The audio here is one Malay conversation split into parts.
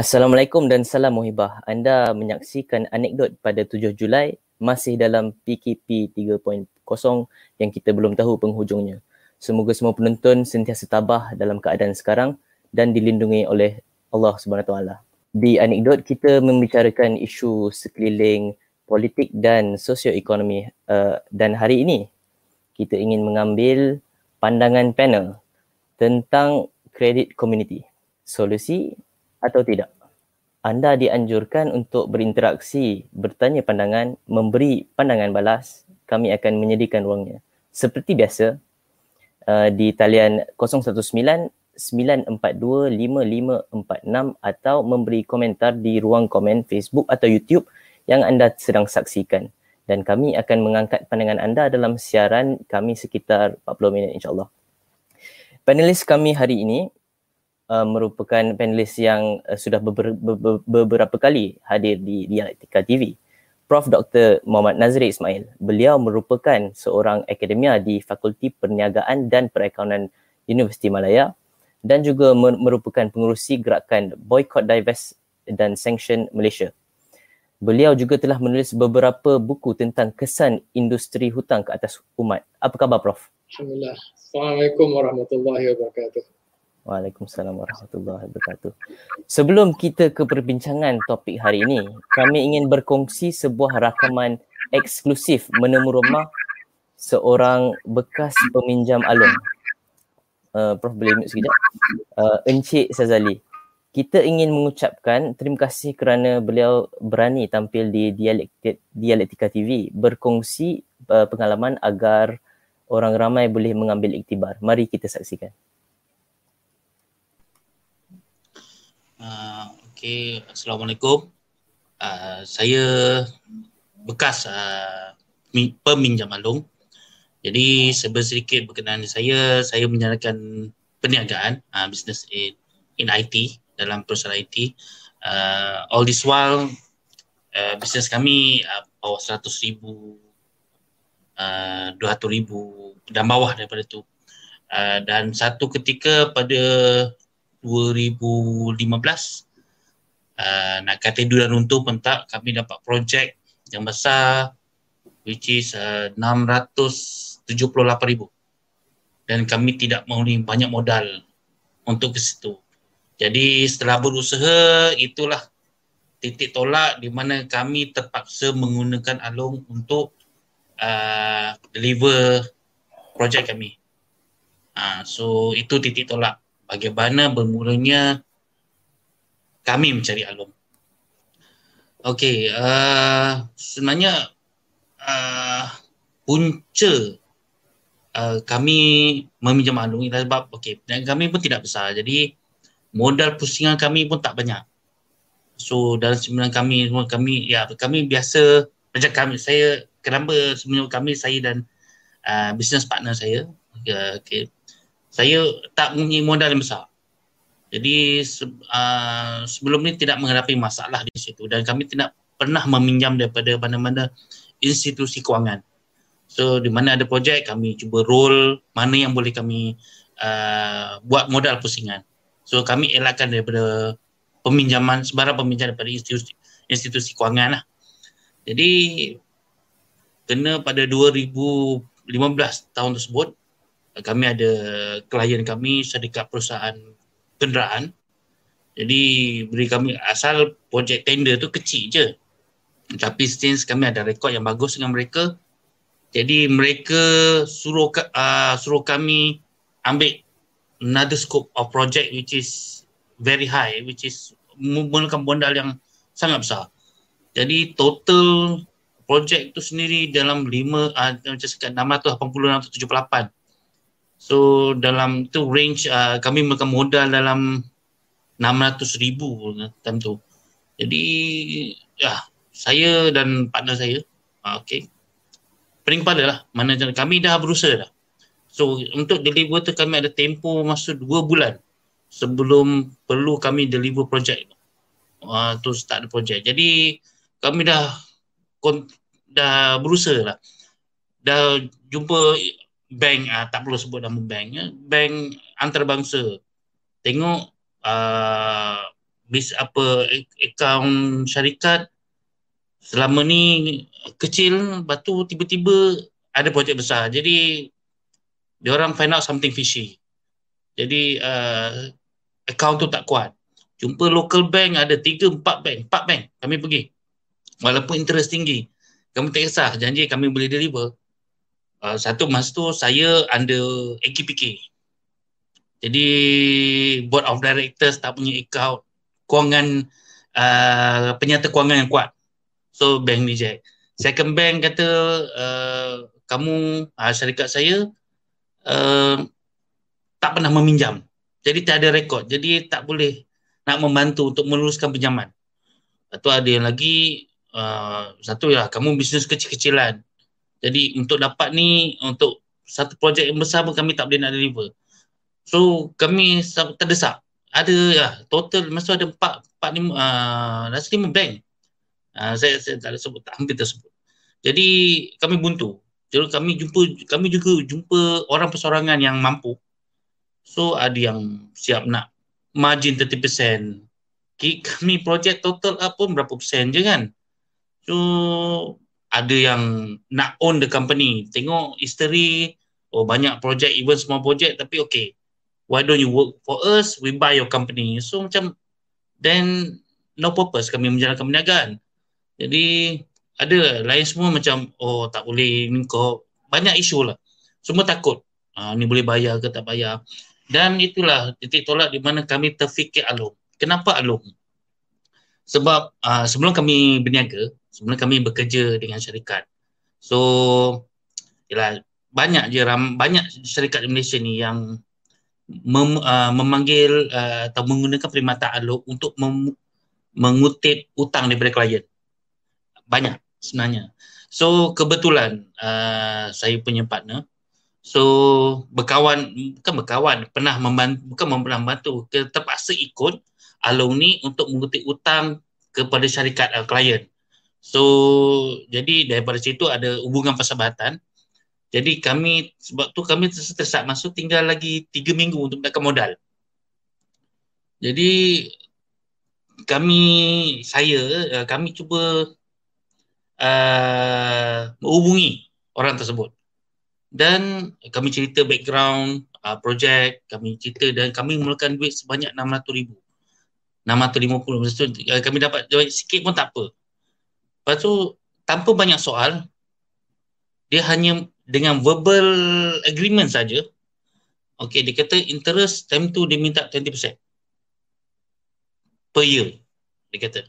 Assalamualaikum dan salam muhibah. Anda menyaksikan anekdot pada 7 Julai masih dalam PKP 3.0 yang kita belum tahu penghujungnya. Semoga semua penonton sentiasa tabah dalam keadaan sekarang dan dilindungi oleh Allah Subhanahu Taala. Di anekdot kita membicarakan isu sekeliling politik dan sosioekonomi uh, dan hari ini kita ingin mengambil pandangan panel tentang kredit community. Solusi atau tidak. Anda dianjurkan untuk berinteraksi, bertanya pandangan, memberi pandangan balas. Kami akan menyediakan ruangnya. Seperti biasa, uh, di talian 019-942-5546 atau memberi komentar di ruang komen Facebook atau YouTube yang anda sedang saksikan. Dan kami akan mengangkat pandangan anda dalam siaran kami sekitar 40 minit insyaAllah. Panelis kami hari ini uh, merupakan panelis yang uh, sudah beber, beber, beberapa kali hadir di Dialektika TV. Prof. Dr. Muhammad Nazri Ismail. Beliau merupakan seorang akademia di Fakulti Perniagaan dan Perakaunan Universiti Malaya dan juga merupakan pengurusi gerakan Boycott, Divest dan Sanction Malaysia. Beliau juga telah menulis beberapa buku tentang kesan industri hutang ke atas umat. Apa khabar Prof? Alhamdulillah. Assalamualaikum warahmatullahi wabarakatuh. Waalaikumsalam warahmatullahi wabarakatuh. Sebelum kita ke perbincangan topik hari ini, kami ingin berkongsi sebuah rakaman eksklusif menemu rumah seorang bekas peminjam alung. Uh, Prof boleh mute sekejap. Uh, Encik Sazali. Kita ingin mengucapkan terima kasih kerana beliau berani tampil di Dialektika TV berkongsi uh, pengalaman agar orang ramai boleh mengambil iktibar. Mari kita saksikan. Uh, okay, Assalamualaikum. Uh, saya bekas uh, peminjam alung. Jadi sedikit berkenaan saya, saya menjalankan perniagaan, uh, business in, in IT, dalam perusahaan IT. Uh, all this while, uh, bisnes kami uh, bawah 100 ribu, uh, 200 ribu dan bawah daripada itu. Uh, dan satu ketika pada 2015 uh, nak kata dua dan runtuh pun tak kami dapat projek yang besar which is uh, 678,000 dan kami tidak mahu banyak modal untuk ke situ. Jadi setelah berusaha itulah titik tolak di mana kami terpaksa menggunakan alung untuk uh, deliver projek kami. Uh, so itu titik tolak bagaimana bermulanya kami mencari alum. Okey, uh, sebenarnya uh, punca uh, kami meminjam alum ialah sebab okey, kami pun tidak besar. Jadi modal pusingan kami pun tak banyak. So dalam sebenarnya kami kami ya kami biasa macam kami saya kenapa sebenarnya kami saya dan uh, business partner saya okay, saya tak mempunyai modal yang besar. Jadi uh, sebelum ni tidak menghadapi masalah di situ dan kami tidak pernah meminjam daripada mana-mana institusi kewangan. So di mana ada projek kami cuba roll mana yang boleh kami uh, buat modal pusingan. So kami elakkan daripada peminjaman sebarang peminjam daripada institusi institusi kewangan lah. Jadi kena pada 2015 tahun tersebut kami ada klien kami syarikat perusahaan kenderaan. Jadi beri kami asal projek tender tu kecil je. Tapi since kami ada rekod yang bagus dengan mereka jadi mereka suruh uh, suruh kami ambil another scope of project which is very high which is menggunakan modal yang sangat besar. Jadi total projek tu sendiri dalam 5 uh, macam sekat 680 678 So dalam tu range uh, kami makan modal dalam 600 ribu time tu. Jadi ya saya dan partner saya uh, okay. Pening pada lah mana kami dah berusaha dah. So untuk deliver tu kami ada tempoh masa 2 bulan sebelum perlu kami deliver projek uh, tu start the project. Jadi kami dah dah berusaha lah. Dah jumpa bank uh, tak perlu sebut nama bank ya. Bank antarabangsa. Tengok uh, bis apa akaun syarikat selama ni kecil batu tiba-tiba ada projek besar. Jadi dia orang find out something fishy. Jadi uh, akaun tu tak kuat. Jumpa local bank ada tiga empat bank empat bank kami pergi. Walaupun interest tinggi kami tak kisah. Janji kami boleh deliver uh, satu masa tu saya under AKPK jadi board of directors tak punya account kewangan uh, penyata kewangan yang kuat. So bank reject. Second bank kata uh, kamu uh, syarikat saya uh, tak pernah meminjam. Jadi tak ada rekod. Jadi tak boleh nak membantu untuk meneruskan pinjaman. Tu ada yang lagi uh, satu ya kamu bisnes kecil-kecilan. Jadi untuk dapat ni untuk satu projek yang besar pun kami tak boleh nak deliver. So kami terdesak. Ada ya total masa ada empat empat lima uh, rasa lima bank. Uh, saya saya tak ada sebut tak hampir tersebut. Jadi kami buntu. Jadi kami jumpa kami juga jumpa orang persorangan yang mampu. So ada yang siap nak margin 30%. Kami projek total up pun berapa persen je kan. So ada yang nak own the company. Tengok history, oh banyak projek, even small projek tapi okay. Why don't you work for us? We buy your company. So macam then no purpose kami menjalankan perniagaan. Jadi ada lain semua macam oh tak boleh ni kau banyak isu lah. Semua takut. Uh, ni boleh bayar ke tak bayar. Dan itulah titik tolak di mana kami terfikir alung. Kenapa alung? Sebab uh, sebelum kami berniaga sebelum kami bekerja dengan syarikat so yalah banyak je ram, banyak syarikat di Malaysia ni yang mem, uh, memanggil uh, atau menggunakan perkhidmatan alok untuk mem, mengutip hutang daripada klien. Banyak sebenarnya. So kebetulan uh, saya punya partner so berkawan bukan berkawan pernah membantu bukan pernah membantu terpaksa ikut along ni untuk mengutip hutang kepada syarikat uh, klien. So jadi daripada situ ada hubungan persahabatan. Jadi kami sebab tu kami tersesak masuk tinggal lagi tiga minggu untuk mendapatkan modal. Jadi kami saya uh, kami cuba uh, menghubungi orang tersebut. Dan kami cerita background uh, projek kami cerita dan kami mulakan duit sebanyak 600 ribu. 650 Lepas tu kami dapat duit sikit pun tak apa Lepas tu tanpa banyak soal dia hanya dengan verbal agreement saja okey dia kata interest time tu dia minta 20% per year dia kata.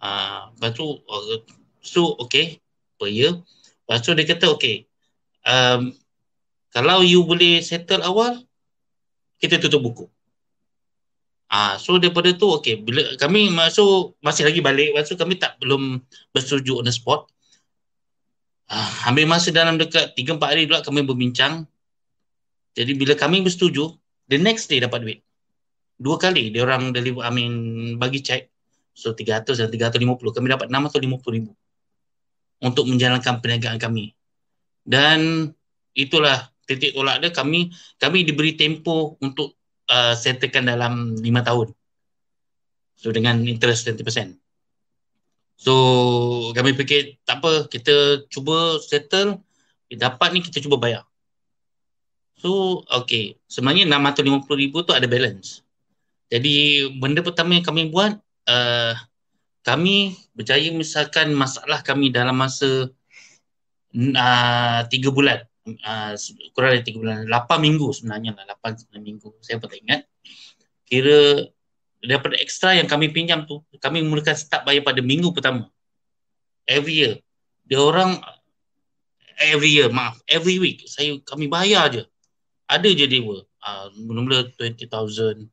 Ah uh, lepas tu so okey per year. Lepas tu dia kata okey um, kalau you boleh settle awal kita tutup buku Ah, so daripada tu okey bila kami masuk masih lagi balik masa kami tak belum bersetuju on the spot Uh, ambil masa dalam dekat 3-4 hari pula kami berbincang. Jadi bila kami bersetuju, the next day dapat duit. Dua kali dia orang deliver, I mean, bagi cek. So 300 dan 350. Kami dapat 650 ribu untuk menjalankan perniagaan kami. Dan itulah titik tolak dia kami kami diberi tempoh untuk uh, settlekan dalam 5 tahun. So dengan interest 20%. So kami fikir tak apa kita cuba settle dapat ni kita cuba bayar. So okay sebenarnya 650 ribu tu ada balance. Jadi benda pertama yang kami buat uh, kami berjaya misalkan masalah kami dalam masa uh, 3 bulan uh, kurang dari 3 bulan. 8 minggu sebenarnya lah. 8 9 minggu. Saya pun tak ingat. Kira daripada ekstra yang kami pinjam tu kami mulakan start bayar pada minggu pertama. Every year. Dia orang every year maaf every week saya kami bayar je ada je dewa uh, mula-mula 20,000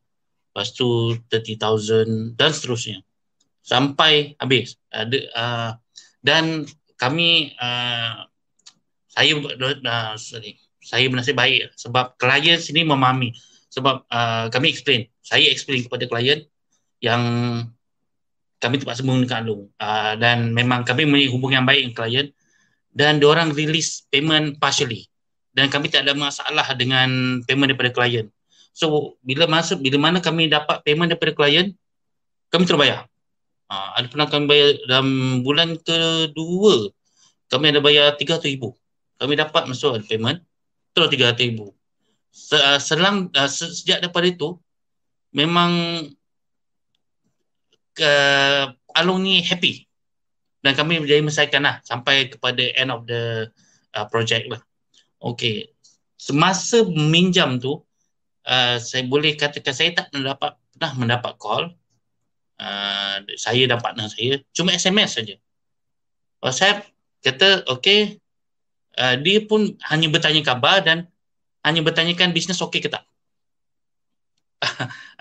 lepas tu 30,000 dan seterusnya. Sampai habis. Ada uh, dan kami uh, saya uh, sorry, saya bernasib baik sebab klien sini memahami. Sebab uh, kami explain. Saya explain kepada klien yang kami terpaksa menggunakan Alung uh, dan memang kami mempunyai hubungan yang baik dengan klien dan diorang release payment partially. Dan kami tak ada masalah dengan payment daripada klien. So bila masuk bila mana kami dapat payment daripada klien kami terbayar. Ha, ada pernah kami bayar dalam bulan kedua, kami ada bayar RM300,000. Kami dapat masuk payment, terus RM300,000. Selang, uh, sejak daripada itu, memang ke Along ni happy dan kami menjadi menyelesaikan lah sampai kepada end of the uh, project lah. Okay. Semasa meminjam tu, uh, saya boleh katakan saya tak mendapat pernah mendapat call. Uh, saya dan partner saya cuma SMS saja. WhatsApp kata okay, uh, dia pun hanya bertanya khabar dan hanya bertanyakan bisnes okey ke tak.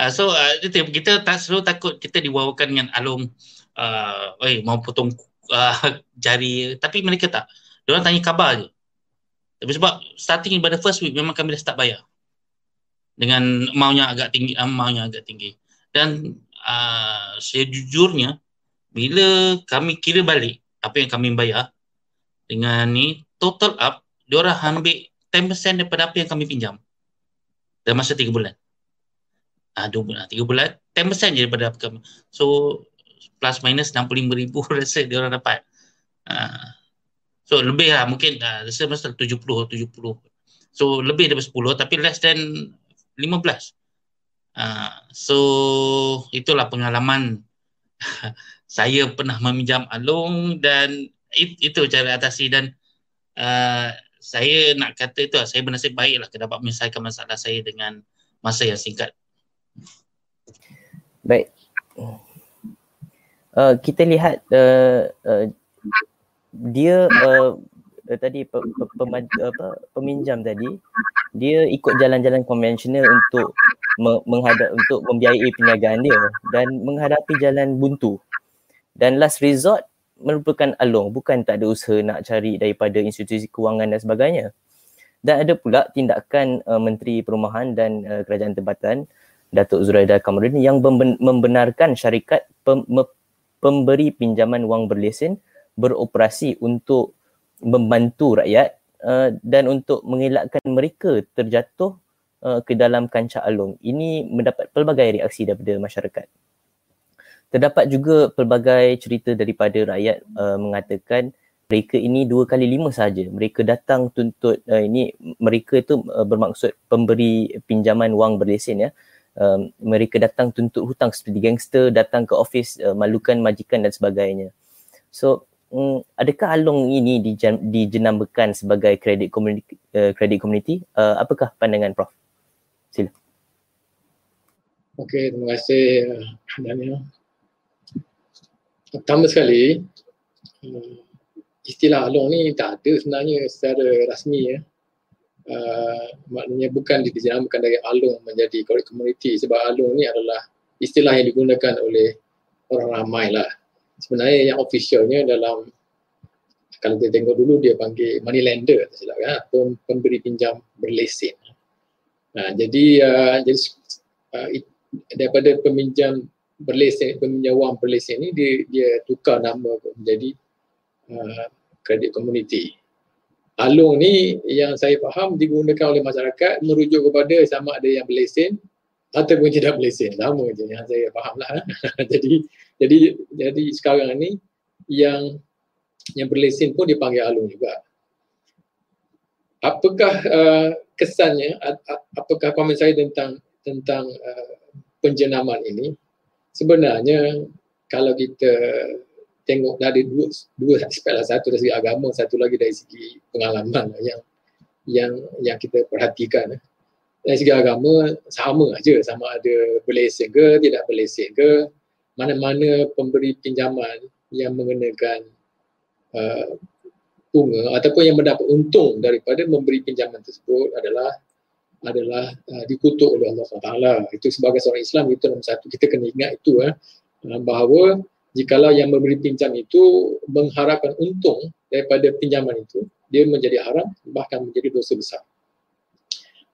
uh, so uh, kita tak selalu takut kita diwawakan dengan alung uh, eh mau potong uh, jari tapi mereka tak. Dia orang tanya khabar je. Tapi sebab starting pada first week memang kami dah start bayar. Dengan maunya agak tinggi, maunya agak tinggi. Dan uh, sejujurnya bila kami kira balik apa yang kami bayar dengan ni total up dia orang ambil 10% daripada apa yang kami pinjam dalam masa 3 bulan ah, 2 bulan, 3 bulan, 10% je daripada apa kami. So, plus minus 65 ribu rasa dia orang dapat. Ah. So, lebih lah mungkin, uh, rasa masa 70, 70. So, lebih daripada 10 tapi less than 15. Uh, so, itulah pengalaman saya pernah meminjam alung dan it, itu cara atasi dan uh, saya nak kata itu lah, saya bernasib baik lah dapat menyelesaikan masalah saya dengan masa yang singkat. Baik. Uh, kita lihat uh, uh, dia uh, tadi pe, pe, pe, apa, peminjam tadi dia ikut jalan-jalan konvensional untuk me, menghadap untuk membiayai perniagaan dia dan menghadapi jalan buntu. Dan last resort merupakan alung bukan tak ada usaha nak cari daripada institusi kewangan dan sebagainya. Dan ada pula tindakan uh, Menteri Perumahan dan uh, Kerajaan Tempatan Datuk Zuraida Kamarudin yang membenarkan syarikat pem, pemberi pinjaman wang berlesen beroperasi untuk membantu rakyat uh, dan untuk mengelakkan mereka terjatuh uh, ke dalam kancah alung. Ini mendapat pelbagai reaksi daripada masyarakat. Terdapat juga pelbagai cerita daripada rakyat uh, mengatakan mereka ini dua kali lima saja. Mereka datang tuntut uh, ini mereka itu uh, bermaksud pemberi pinjaman wang berlesen ya. Um, mereka datang tuntut hutang seperti gangster datang ke office uh, malukan majikan dan sebagainya. So um, adakah alung ini dijenamakan sebagai kredit community uh, kredit community uh, apakah pandangan prof? Sila. Okey terima kasih uh, Daniel pertama sekali uh, istilah alung ni tak ada sebenarnya secara rasmi ya uh, maknanya bukan bukan dari alung menjadi korek komuniti sebab alung ni adalah istilah yang digunakan oleh orang ramai lah. Sebenarnya yang officialnya dalam kalau kita tengok dulu dia panggil money lender tak silap kan atau pemberi pinjam berlesen. Nah, jadi uh, jadi uh, daripada peminjam berlesen peminjam berlesen ni dia dia tukar nama menjadi uh, kredit komuniti. Alung ni yang saya faham digunakan oleh masyarakat merujuk kepada sama ada yang berlesen ataupun tidak berlesen. Sama je yang saya faham lah. Jadi jadi jadi sekarang ni yang yang berlesen pun dipanggil alung juga. Apakah uh, kesannya apakah komen saya tentang tentang uh, penjenaman ini sebenarnya kalau kita tengok dari dua dua aspek lah. Satu dari segi agama satu lagi dari segi pengalaman lah yang yang yang kita perhatikan eh. dari segi agama sama aja sama ada berlesen ke tidak berlesen ke. Mana-mana pemberi pinjaman yang mengenakan uh, bunga ataupun yang mendapat untung daripada memberi pinjaman tersebut adalah adalah uh, dikutuk oleh Allah SWT. Itu sebagai seorang Islam itu nombor satu kita kena ingat itu eh, bahawa jikalau yang memberi pinjam itu mengharapkan untung daripada pinjaman itu, dia menjadi haram bahkan menjadi dosa besar.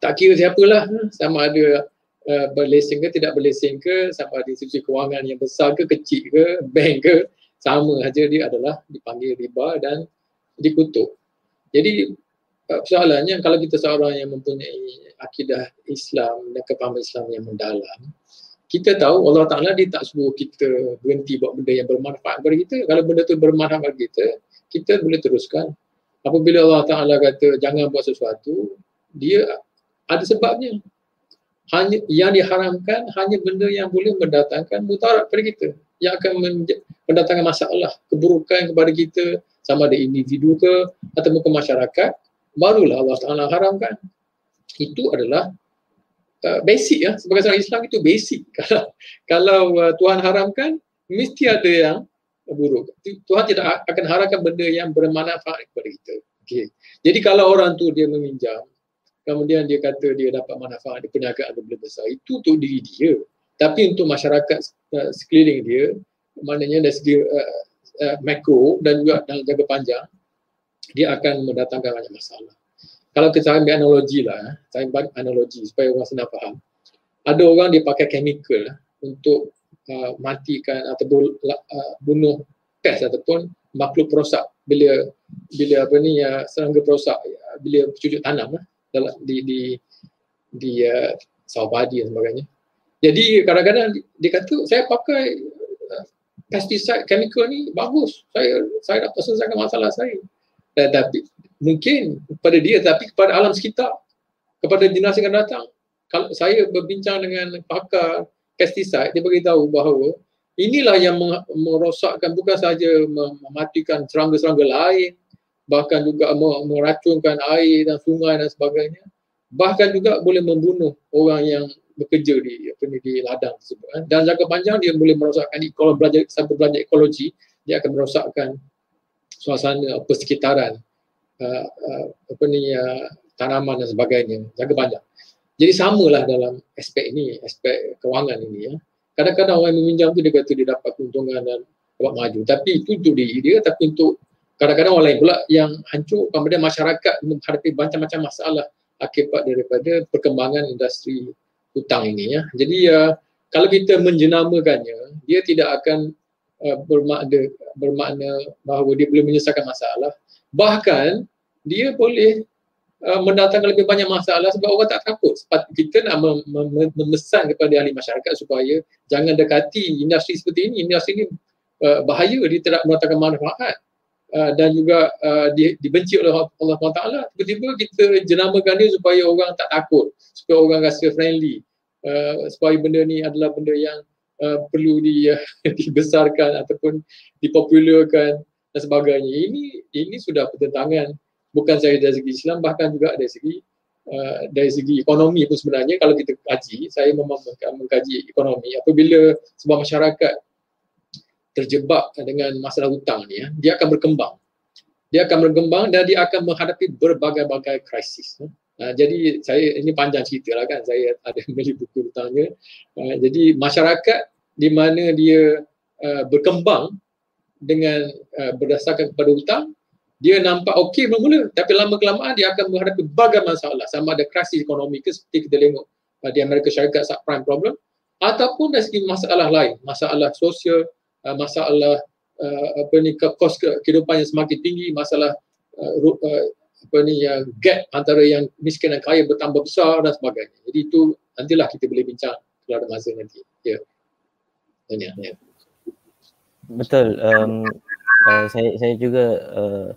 Tak kira siapalah sama ada uh, berlesen ke tidak berlesen ke, sama ada institusi kewangan yang besar ke kecil ke, bank ke, sama saja dia adalah dipanggil riba dan dikutuk. Jadi uh, soalannya kalau kita seorang yang mempunyai akidah Islam dan kepahaman Islam yang mendalam, kita tahu Allah Ta'ala dia tak suruh kita berhenti buat benda yang bermanfaat kepada kita. Kalau benda tu bermanfaat kepada kita, kita boleh teruskan. Apabila Allah Ta'ala kata jangan buat sesuatu, dia ada sebabnya. Hanya yang diharamkan hanya benda yang boleh mendatangkan mutarat kepada kita. Yang akan mendatangkan masalah, keburukan kepada kita sama ada individu ke atau ke masyarakat, barulah Allah Ta'ala haramkan. Itu adalah Uh, basic ya. Sebagai seorang Islam itu basic. Kalau kalau uh, Tuhan haramkan mesti ada yang buruk. Tuhan tidak akan haramkan benda yang bermanfaat kepada kita. Okey. Jadi kalau orang tu dia meminjam kemudian dia kata dia dapat manfaat di perniagaan lebih besar itu untuk diri dia. Tapi untuk masyarakat uh, sekeliling dia maknanya dari segi uh, uh, makro dan juga dalam jangka panjang dia akan mendatangkan banyak masalah kalau kita ambil analogi lah, eh, saya ambil analogi supaya orang senang faham. Ada orang dia pakai chemical eh, untuk uh, matikan atau uh, bunuh pest ataupun makhluk perosak bila bila apa ni ya uh, serangga perosak uh, bila cucuk tanam uh, dalam di di di uh, sawah padi dan sebagainya. Jadi kadang-kadang dia kata saya pakai uh, pesticide chemical ni bagus. Saya saya dapat selesaikan masalah saya. Uh, tapi mungkin kepada dia tapi kepada alam sekitar kepada generasi yang akan datang kalau saya berbincang dengan pakar pesticide dia beritahu bahawa inilah yang merosakkan bukan sahaja mematikan serangga-serangga lain bahkan juga meracunkan air dan sungai dan sebagainya bahkan juga boleh membunuh orang yang bekerja di apa ni di ladang tersebut kan. dan jangka panjang dia boleh merosakkan kalau belajar sampai belajar ekologi dia akan merosakkan suasana persekitaran uh, uh, apa ni uh, tanaman dan sebagainya jaga panjang. Jadi samalah dalam aspek ini, aspek kewangan ini ya. Kadang-kadang orang meminjam tu dia kata dia dapat keuntungan dan dapat maju. Tapi itu untuk diri dia tapi untuk kadang-kadang orang lain pula yang hancur kemudian masyarakat menghadapi macam-macam masalah akibat daripada perkembangan industri hutang ini ya. Jadi uh, kalau kita menjenamakannya, dia tidak akan uh, bermakna bermakna bahawa dia boleh menyelesaikan masalah. Bahkan dia boleh uh, mendatangkan lebih banyak masalah sebab orang tak takut. Sebab kita nak mem- mem- memesan kepada ahli masyarakat supaya jangan dekati industri seperti ini. Industri ini uh, bahaya. Dia tidak mendatangkan manfaat. Uh, dan juga uh, di, dibenci oleh Allah SWT tiba-tiba kita jenamakan dia supaya orang tak takut. Supaya orang rasa friendly. Uh, supaya benda ni adalah benda yang uh, perlu di, uh, dibesarkan ataupun dipopularkan dan sebagainya. Ini ini sudah pertentangan bukan sahaja dari segi Islam bahkan juga dari segi uh, dari segi ekonomi pun sebenarnya kalau kita kaji, saya memang mengkaji ekonomi apabila sebuah masyarakat terjebak dengan masalah hutang ni ya, dia akan berkembang. Dia akan berkembang dan dia akan menghadapi berbagai-bagai krisis. Uh, jadi saya ini panjang cerita lah kan. Saya ada beli buku hutangnya. Uh, jadi masyarakat di mana dia uh, berkembang dengan uh, berdasarkan kepada hutang dia nampak okey bermula tapi lama kelamaan dia akan menghadapi berbagai masalah. Sama ada krisis ekonomi ke seperti kita tengok di Amerika Syarikat subprime problem ataupun dari segi masalah lain. Masalah sosial uh, masalah uh, apa ni kos kehidupan yang semakin tinggi masalah uh, uh, apa ni uh, gap antara yang miskin dan kaya bertambah besar dan sebagainya jadi itu nantilah kita boleh bincang kalau ada masa nanti ya yeah. ya. Betul. Um, uh, saya saya juga uh,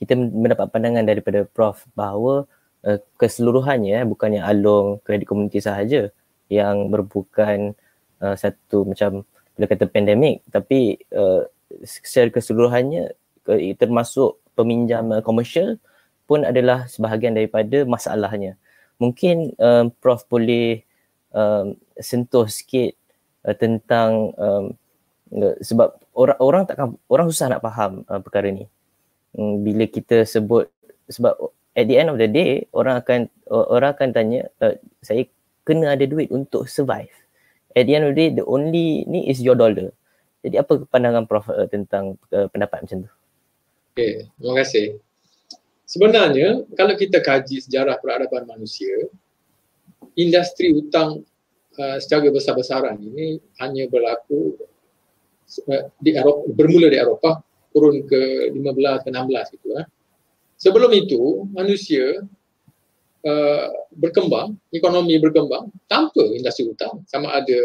kita mendapat pandangan daripada Prof bahawa uh, keseluruhannya eh, bukannya alung kredit komuniti sahaja yang berbukan uh, satu macam bila kata pandemik tapi uh, secara keseluruhannya uh, termasuk peminjam uh, komersial pun adalah sebahagian daripada masalahnya. Mungkin um, Prof boleh um, sentuh sikit uh, tentang um, sebab orang orang takkan orang susah nak faham uh, perkara ni. Um, bila kita sebut sebab at the end of the day orang akan orang akan tanya uh, saya kena ada duit untuk survive. At the end of the day the only ni is your dollar. Jadi apa pandangan prof uh, tentang uh, pendapat macam tu okey terima kasih. Sebenarnya kalau kita kaji sejarah peradaban manusia industri hutang uh, secara besar-besaran ini hanya berlaku di Eropah, bermula di Eropah turun ke 15 ke 16 gitu eh. Sebelum itu manusia uh, berkembang, ekonomi berkembang tanpa industri hutang sama ada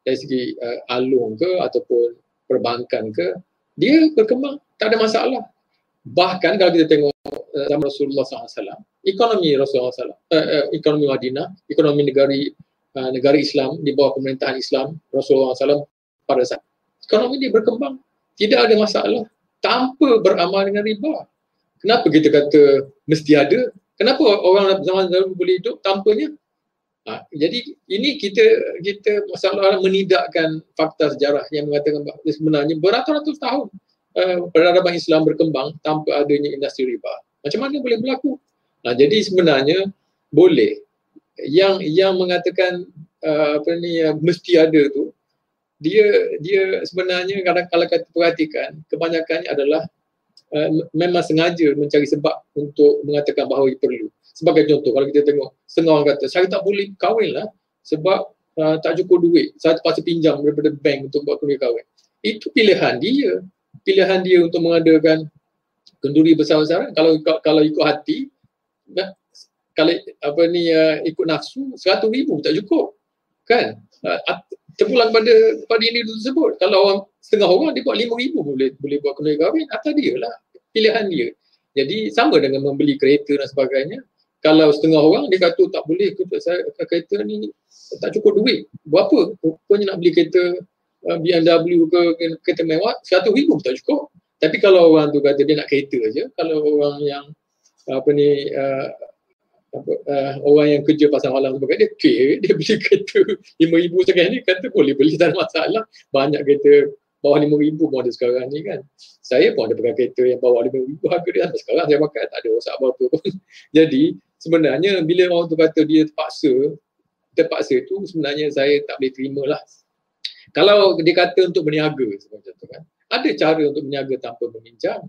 dari segi uh, alung ke ataupun perbankan ke dia berkembang. Tak ada masalah bahkan kalau kita tengok uh, zaman Rasulullah SAW ekonomi Rasulullah SAW uh, uh, ekonomi Madinah ekonomi negara uh, negara Islam di bawah pemerintahan Islam Rasulullah SAW pada saat ekonomi dia berkembang. Tidak ada masalah. Tanpa beramal dengan riba. Kenapa kita kata mesti ada? Kenapa orang zaman dahulu boleh hidup tanpanya? Ha, jadi ini kita kita masalah menidakkan fakta sejarah yang mengatakan bahawa sebenarnya beratus-ratus tahun uh, peradaban Islam berkembang tanpa adanya industri riba. Macam mana boleh berlaku? Nah, jadi sebenarnya boleh. Yang yang mengatakan uh, apa ni uh, mesti ada tu dia dia sebenarnya kadang kalau kita perhatikan kebanyakannya adalah uh, memang sengaja mencari sebab untuk mengatakan bahawa ia perlu. Sebagai contoh, kalau kita tengok setengah orang kata, saya tak boleh kahwin lah sebab uh, tak cukup duit. Saya terpaksa pinjam daripada bank untuk buat kahwin. Itu pilihan dia. Pilihan dia untuk mengadakan kenduri besar-besaran. Kalau kalau ikut hati, nah, kalau apa ni uh, ikut nafsu, seratus ribu tak cukup. Kan? Uh, terpulang pada pada ini tersebut. Kalau orang setengah orang dia buat lima ribu boleh boleh buat kuliah kahwin. Atas dia lah. Pilihan dia. Jadi sama dengan membeli kereta dan sebagainya kalau setengah orang dia kata tak boleh kereta saya kereta ni tak cukup duit. Berapa? Rupanya nak beli kereta uh, BMW ke kereta mewah, satu ribu tak cukup. Tapi kalau orang tu kata dia nak kereta aja, kalau orang yang apa ni uh, apa, uh, orang yang kerja pasal malam tu dia okay, dia beli kereta lima ribu sekarang ni kata boleh beli tak ada masalah. Banyak kereta bawah lima ribu pun ada sekarang ni kan. Saya pun ada pakai kereta yang bawah lima ribu harga dia sampai sekarang saya pakai tak ada rosak apa-apa pun. Jadi sebenarnya bila orang tu kata dia terpaksa, terpaksa tu sebenarnya saya tak boleh terima lah. Kalau dia kata untuk berniaga tu kan, ada cara untuk berniaga tanpa meminjam.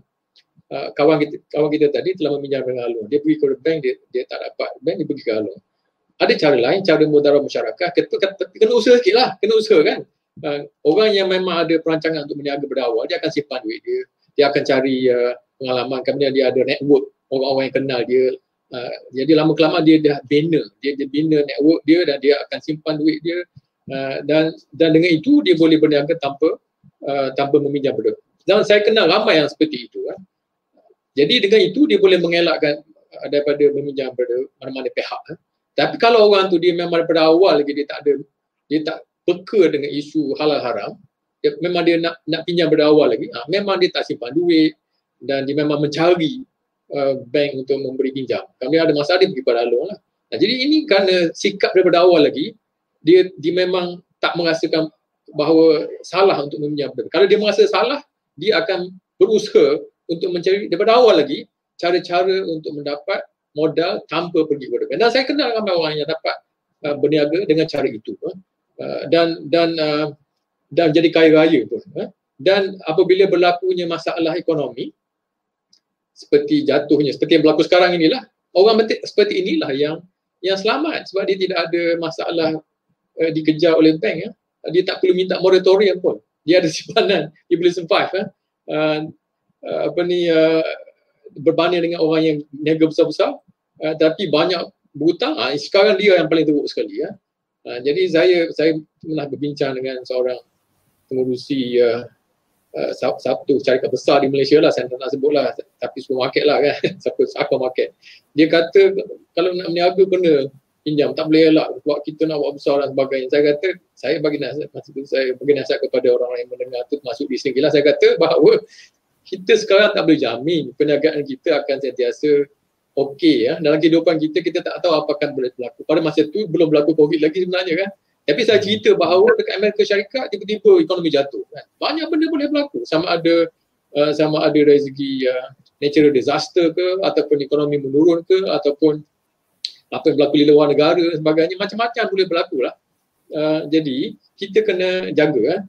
Uh, kawan kita kawan kita tadi telah meminjam dengan Alun. Dia pergi ke bank, dia, dia tak dapat bank, dia pergi ke Alun. Ada cara lain, cara mudarat masyarakat, kena, kena, kena usaha sikit lah, kena usaha kan. Uh, orang yang memang ada perancangan untuk berniaga berdawal, dia akan simpan duit dia. Dia akan cari uh, pengalaman, kemudian dia ada network orang-orang yang kenal dia Uh, jadi lama kelamaan dia dah bina dia dia bina network dia dan dia akan simpan duit dia uh, dan dan dengan itu dia boleh berniaga tanpa uh, tanpa meminjam benda. Dan saya kenal ramai yang seperti itu kan. Jadi dengan itu dia boleh mengelakkan uh, daripada meminjam pada mana-mana pihak. Kan. Tapi kalau orang tu dia memang daripada awal lagi dia tak ada dia tak peka dengan isu halal haram, dia, memang dia nak nak pinjam pada awal lagi, ha, memang dia tak simpan duit dan dia memang mencari Uh, bank untuk memberi pinjam. Kami ada masalah dia pergi pada Along lah. Nah, jadi ini kerana sikap daripada awal lagi, dia, dia memang tak merasakan bahawa salah untuk meminjam. Kalau dia merasa salah, dia akan berusaha untuk mencari daripada awal lagi cara-cara untuk mendapat modal tanpa pergi kepada bank. Dan saya kenal ramai orang yang dapat uh, berniaga dengan cara itu. Uh, dan dan uh, dan jadi kaya raya pun. Uh. Dan apabila berlakunya masalah ekonomi, seperti jatuhnya seperti yang berlaku sekarang inilah orang seperti inilah yang yang selamat sebab dia tidak ada masalah uh, dikejar oleh bank ya. Dia tak perlu minta moratorium pun. Dia ada simpanan. Dia boleh survive ya. uh, uh, apa ni uh, berbanding dengan orang yang niaga besar-besar. Uh, tapi banyak berhutang. Uh, sekarang dia yang paling teruk sekali ya. Uh, jadi saya saya pernah berbincang dengan seorang pengurusi uh, Uh, satu syarikat besar di Malaysia lah, saya tak nak sebut lah, tapi supermarket lah kan, satu market. Dia kata kalau nak berniaga kena pinjam, tak boleh lah buat kita nak buat besar dan sebagainya. Saya kata, saya bagi nasihat, masa tu saya bagi nasihat kepada orang yang mendengar tu masuk di sini lah, saya kata bahawa kita sekarang tak boleh jamin perniagaan kita akan sentiasa okey ya. Dalam kehidupan kita, kita tak tahu apa akan boleh berlaku. Pada masa tu belum berlaku COVID lagi sebenarnya kan. Tapi saya cerita bahawa dekat Amerika Syarikat tiba-tiba ekonomi jatuh kan. Banyak benda boleh berlaku sama ada uh, sama ada segi uh, natural disaster ke ataupun ekonomi menurun ke ataupun apa yang berlaku di luar negara dan sebagainya macam-macam boleh berlaku lah. Uh, jadi kita kena jaga kan.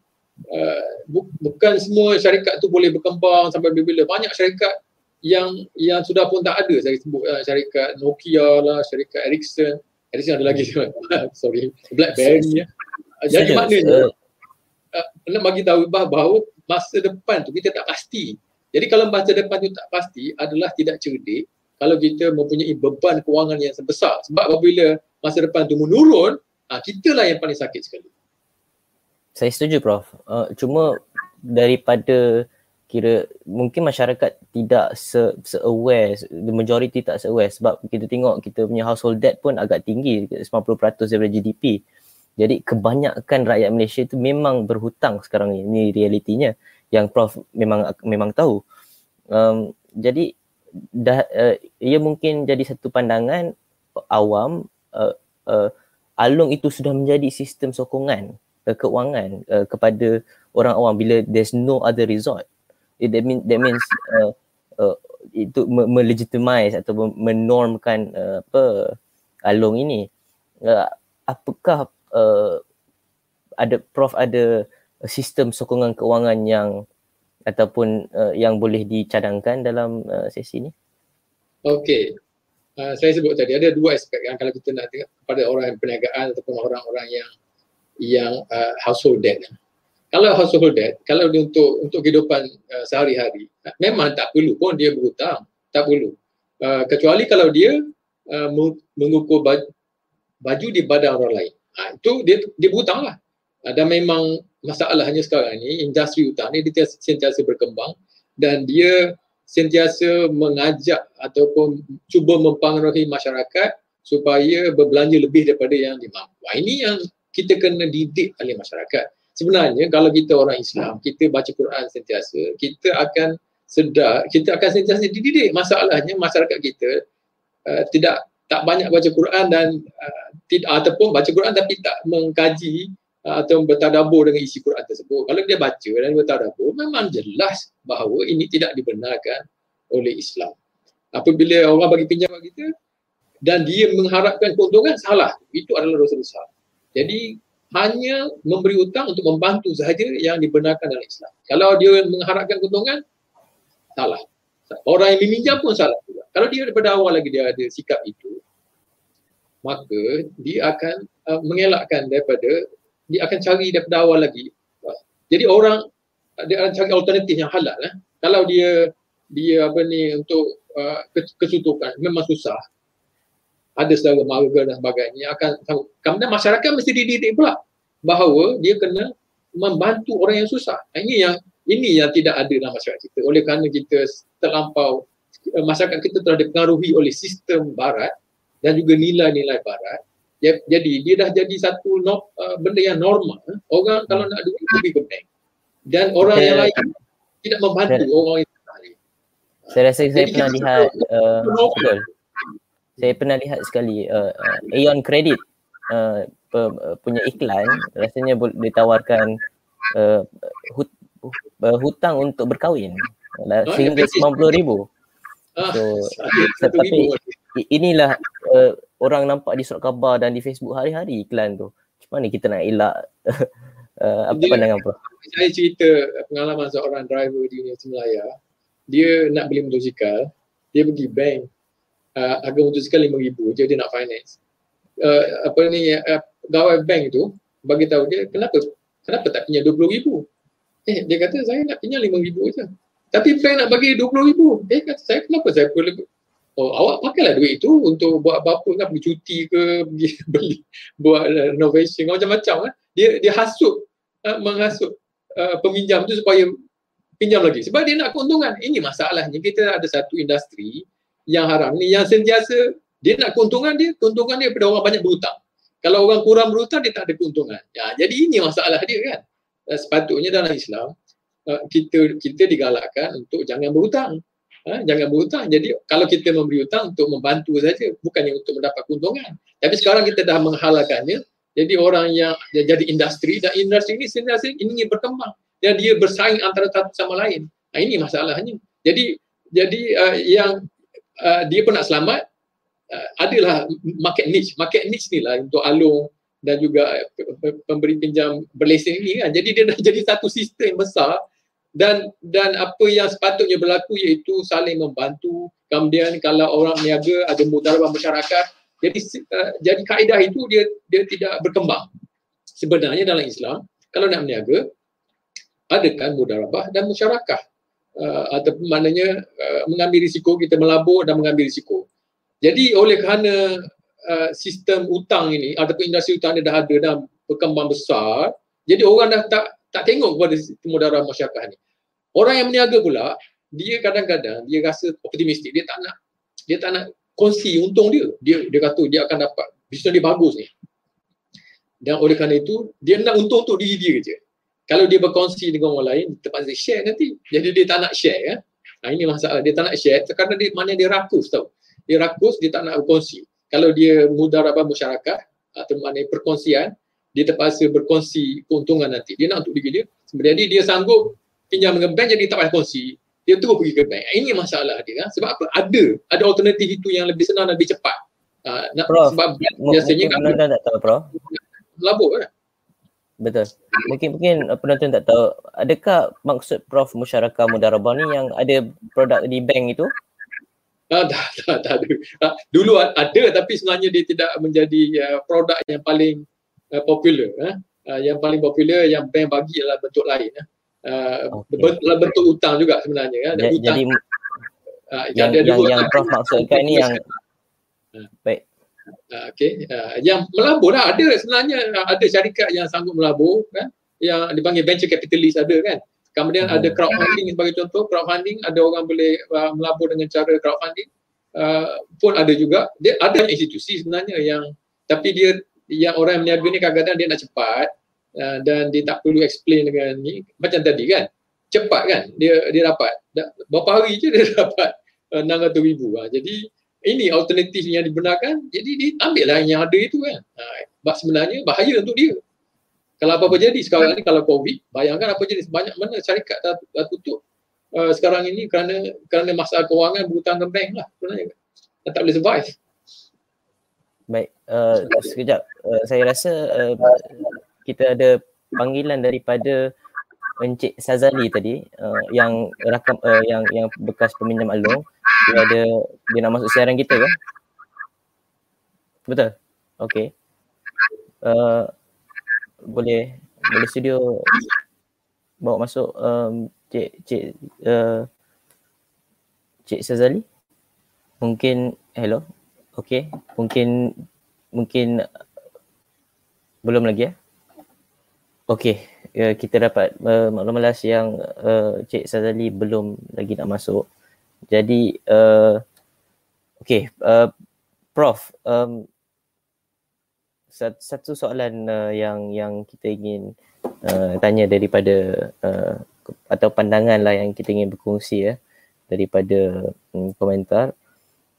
Uh, bu- bukan semua syarikat tu boleh berkembang sampai bila-bila. Banyak syarikat yang yang sudah pun tak ada saya sebut uh, syarikat Nokia lah, syarikat Ericsson Edison ada lagi sorry Blackberry ya. Jadi maknanya uh, nak bagi tahu bahawa masa depan tu kita tak pasti. Jadi kalau masa depan tu tak pasti adalah tidak cerdik kalau kita mempunyai beban kewangan yang sebesar sebab apabila masa depan tu menurun uh, kita lah yang paling sakit sekali. Saya setuju prof. Uh, cuma daripada kira mungkin masyarakat tidak se, se aware the majority tak se aware sebab kita tengok kita punya household debt pun agak tinggi 90% daripada GDP jadi kebanyakan rakyat Malaysia itu memang berhutang sekarang ni ini realitinya yang prof memang memang tahu. Um, jadi dah uh, ia mungkin jadi satu pandangan awam uh, uh, alung itu sudah menjadi sistem sokongan uh, keuangan uh, kepada orang awam bila there's no other resort. It that, mean, that means uh, uh, itu melegitimize atau menormkan uh, apa alung ini. Uh, apakah uh, ada prof ada sistem sokongan keuangan yang ataupun uh, yang boleh dicadangkan dalam uh, sesi ini? Okey. Uh, saya sebut tadi ada dua aspek kan kalau kita nak tengok kepada orang yang perniagaan ataupun orang-orang yang yang uh, household debt. Kalau household debt, kalau dia untuk untuk kehidupan uh, sehari-hari, memang tak perlu pun dia berhutang, tak perlu. Uh, kecuali kalau dia uh, mengukur baju, baju di badan orang lain. Uh, itu dia dia berhutang lah. Uh, dan memang masalahnya sekarang ni industri hutang ni dia sentiasa berkembang dan dia sentiasa mengajak ataupun cuba mempengaruhi masyarakat supaya berbelanja lebih daripada yang dimampu. Ini yang kita kena didik oleh masyarakat. Sebenarnya kalau kita orang Islam, kita baca Quran sentiasa, kita akan sedar, kita akan sentiasa dididik. Masalahnya masyarakat kita uh, tidak tak banyak baca Quran dan uh, tidak ataupun baca Quran tapi tak mengkaji Ah, atau bertadabur dengan isi Quran tersebut. Kalau dia baca dan bertadabur, memang jelas bahawa ini tidak dibenarkan oleh Islam. Apabila orang bagi pinjam bagi kita dan dia mengharapkan keuntungan, salah. Itu adalah dosa besar. Jadi hanya memberi hutang untuk membantu sahaja yang dibenarkan dalam Islam. Kalau dia mengharapkan keuntungan, salah. Orang yang meminjam pun salah juga. Kalau dia daripada awal lagi dia ada sikap itu, maka dia akan uh, mengelakkan daripada dia akan cari daripada awal lagi. Jadi orang dia akan cari alternatif yang halal eh. Kalau dia dia apa ni untuk uh, kesutukan memang susah. Ada saudara marga dan sebagainya akan kemudian masyarakat mesti dididik pula bahawa dia kena membantu orang yang susah. Ini yang ini yang tidak ada dalam masyarakat kita. Oleh kerana kita terlampau masyarakat kita telah dipengaruhi oleh sistem barat dan juga nilai-nilai barat jadi dia dah jadi satu no, uh, benda yang normal. Orang kalau nak duit pergi ke bank. Dan orang okay. yang lain tidak membantu saya, orang yang lain. Saya rasa saya jadi, pernah lihat uh, betul. Saya pernah lihat sekali uh, uh, Aeon Credit uh, punya iklan rasanya boleh ditawarkan uh, hut, uh, hutang untuk berkahwin oh, sehingga RM90,000. Ah, so, tapi inilah uh, orang nampak di surat khabar dan di Facebook hari-hari iklan tu. Macam mana kita nak elak uh, apa dia, pandangan apa? Saya cerita pengalaman seorang driver di Universiti Melaya. Dia nak beli motosikal, dia pergi bank uh, harga motosikal RM5,000 je dia nak finance. Uh, apa ni uh, pegawai bank tu bagi tahu dia kenapa kenapa tak pinjam RM20,000? Eh dia kata saya nak pinjam RM5,000 je. Tapi bank nak bagi RM20,000. Eh kata saya kenapa saya perlu oh, awak pakailah duit itu untuk buat apa-apa kan? Pergi cuti ke pergi beli buat renovation macam-macam kan dia dia hasut uh, menghasut uh, peminjam tu supaya pinjam lagi. Sebab dia nak keuntungan. Ini masalahnya. Kita ada satu industri yang haram ni yang sentiasa dia nak keuntungan dia keuntungan dia pada orang banyak berhutang. Kalau orang kurang berhutang dia tak ada keuntungan. Ya, jadi ini masalah dia kan? Uh, sepatutnya dalam Islam uh, kita kita digalakkan untuk jangan berhutang Ha, jangan berhutang. Jadi kalau kita memberi hutang untuk membantu saja, bukannya untuk mendapat keuntungan. Tapi sekarang kita dah menghalalkannya. Jadi orang yang jadi industri dan industri ini sentiasa ingin berkembang dan dia bersaing antara satu sama lain. Nah, ini masalahnya. Jadi jadi uh, yang uh, dia pun nak selamat uh, adalah market niche. Market niche ni lah untuk alung dan juga pemberi pinjam berlesen ini kan. Jadi dia dah jadi satu sistem besar dan dan apa yang sepatutnya berlaku iaitu saling membantu. Kemudian kalau orang niaga ada mudarabah masyarakat jadi uh, jadi kaedah itu dia dia tidak berkembang. Sebenarnya dalam Islam kalau nak berniaga adakan mudarabah dan musyarakah. Uh, atau maknanya uh, mengambil risiko kita melabur dan mengambil risiko. Jadi oleh kerana uh, sistem utang ini ataupun industri utang ini dah ada dan berkembang besar, jadi orang dah tak tak tengok kepada kemudaran masyarakat ni. Orang yang meniaga pula, dia kadang-kadang dia rasa optimistik, dia tak nak dia tak nak kongsi untung dia. Dia dia kata dia akan dapat bisnes dia bagus ni. Dan oleh kerana itu, dia nak untung untuk diri dia je kalau dia berkongsi dengan orang lain, terpaksa share nanti. Jadi dia tak nak share. Ya? Nah, ini masalah. Dia tak nak share kerana dia, mana dia rakus tau. Dia rakus, dia tak nak berkongsi. Kalau dia mudarabah masyarakat atau mana perkongsian, dia terpaksa berkongsi keuntungan nanti. Dia nak untuk diri dia. Jadi dia sanggup pinjam dengan bank jadi tak payah kongsi. Dia terus pergi ke bank. Ini masalah dia. Kan? Sebab apa? Ada. Ada alternatif itu yang lebih senang dan lebih cepat. Uh, nak, Prof, sebab biasanya kan. tak tahu, Prof. Labur kan? Betul. Mungkin mungkin penonton tak tahu, adakah maksud Prof Musyarakah Mudarabah ni yang ada produk di bank itu? Ah, tak, tak, tak ada. Ah, dulu ada tapi sebenarnya dia tidak menjadi uh, produk yang paling uh, popular. Uh. Uh, yang paling popular yang bank bagi adalah bentuk lain. Uh. Okay. Dalam bentuk hutang juga sebenarnya. Uh. Jadi, hutang. Uh, yang, yang, yang, yang Prof maksudkan ni yang... Baik, Uh, okay. Uh, yang melabur lah ada sebenarnya ada syarikat yang sanggup melabur kan yang dipanggil venture capitalist ada kan kemudian hmm. ada crowdfunding sebagai contoh crowdfunding ada orang boleh uh, melabur dengan cara crowdfunding uh, pun ada juga dia ada institusi sebenarnya yang tapi dia yang orang yang meniaga ni kadang-kadang dia nak cepat uh, dan dia tak perlu explain dengan ni. Macam tadi kan cepat kan dia dia dapat. Berapa hari je dia dapat uh, 600 ribu. Uh, jadi ini alternatif yang dibenarkan jadi dia ambillah yang ada itu kan. Ha, sebenarnya bahaya untuk dia. Kalau apa-apa jadi sekarang ni kalau covid bayangkan apa jadi banyak mana syarikat dah, dah tutup uh, sekarang ini kerana kerana masalah kewangan berhutang ke bank lah sebenarnya. Tak boleh survive baik uh, sekejap uh, saya rasa uh, kita ada panggilan daripada Encik Sazali tadi uh, yang rakam uh, yang yang bekas peminjam Along dia ada dia nak masuk siaran kita ke? Betul. Okey. Uh, boleh boleh studio bawa masuk um, cik cik uh, cik Sazali. Mungkin hello. Okey. Mungkin mungkin belum lagi ya. Okey uh, kita dapat uh, maklumat last yang uh, Cik Sazali belum lagi nak masuk. Jadi uh, okey uh, Prof um, satu soalan uh, yang yang kita ingin uh, tanya daripada uh, atau pandangan lah yang kita ingin berkongsi ya daripada um, komentar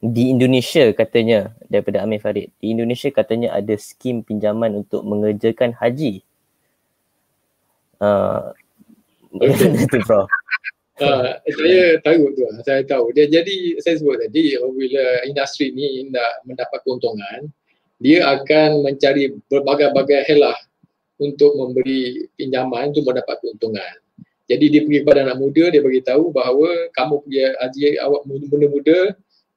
di Indonesia katanya daripada Amir Farid di Indonesia katanya ada skim pinjaman untuk mengerjakan haji Uh, Bagaimana tu Prof? Uh, saya tahu tu, saya tahu. Dia jadi saya sebut tadi bila industri ni nak mendapat keuntungan, dia akan mencari berbagai-bagai helah untuk memberi pinjaman untuk mendapat keuntungan. Jadi dia pergi kepada anak muda, dia beritahu bahawa kamu pergi haji awak muda-muda,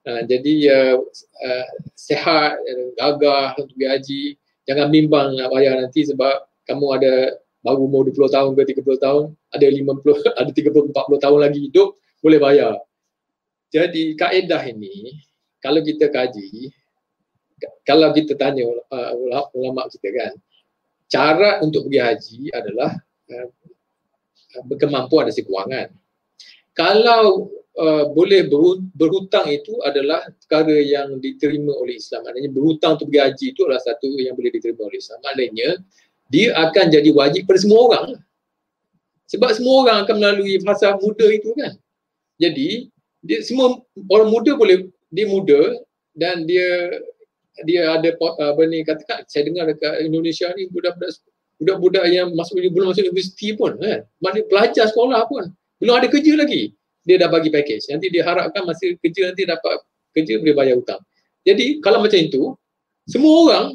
uh, jadi uh, uh, sehat, gagah untuk pergi haji, jangan bimbang nak bayar nanti sebab kamu ada baru umur 20 tahun ke 30 tahun, ada 50, ada 30, 40 tahun lagi hidup, boleh bayar. Jadi kaedah ini, kalau kita kaji, kalau kita tanya uh, ulama kita kan, cara untuk pergi haji adalah uh, berkemampuan dari kewangan. Kalau uh, boleh berhutang itu adalah perkara yang diterima oleh Islam. Maknanya berhutang untuk pergi haji itu adalah satu yang boleh diterima oleh Islam. Maknanya dia akan jadi wajib pada semua orang. Sebab semua orang akan melalui fasa muda itu kan. Jadi dia semua orang muda boleh dia muda dan dia dia ada apa ni katakan saya dengar dekat Indonesia ni budak-budak budak-budak yang masuk belum masuk universiti pun kan. Mana pelajar sekolah pun belum ada kerja lagi. Dia dah bagi package. Nanti dia harapkan masa kerja nanti dapat kerja boleh bayar hutang. Jadi kalau macam itu semua orang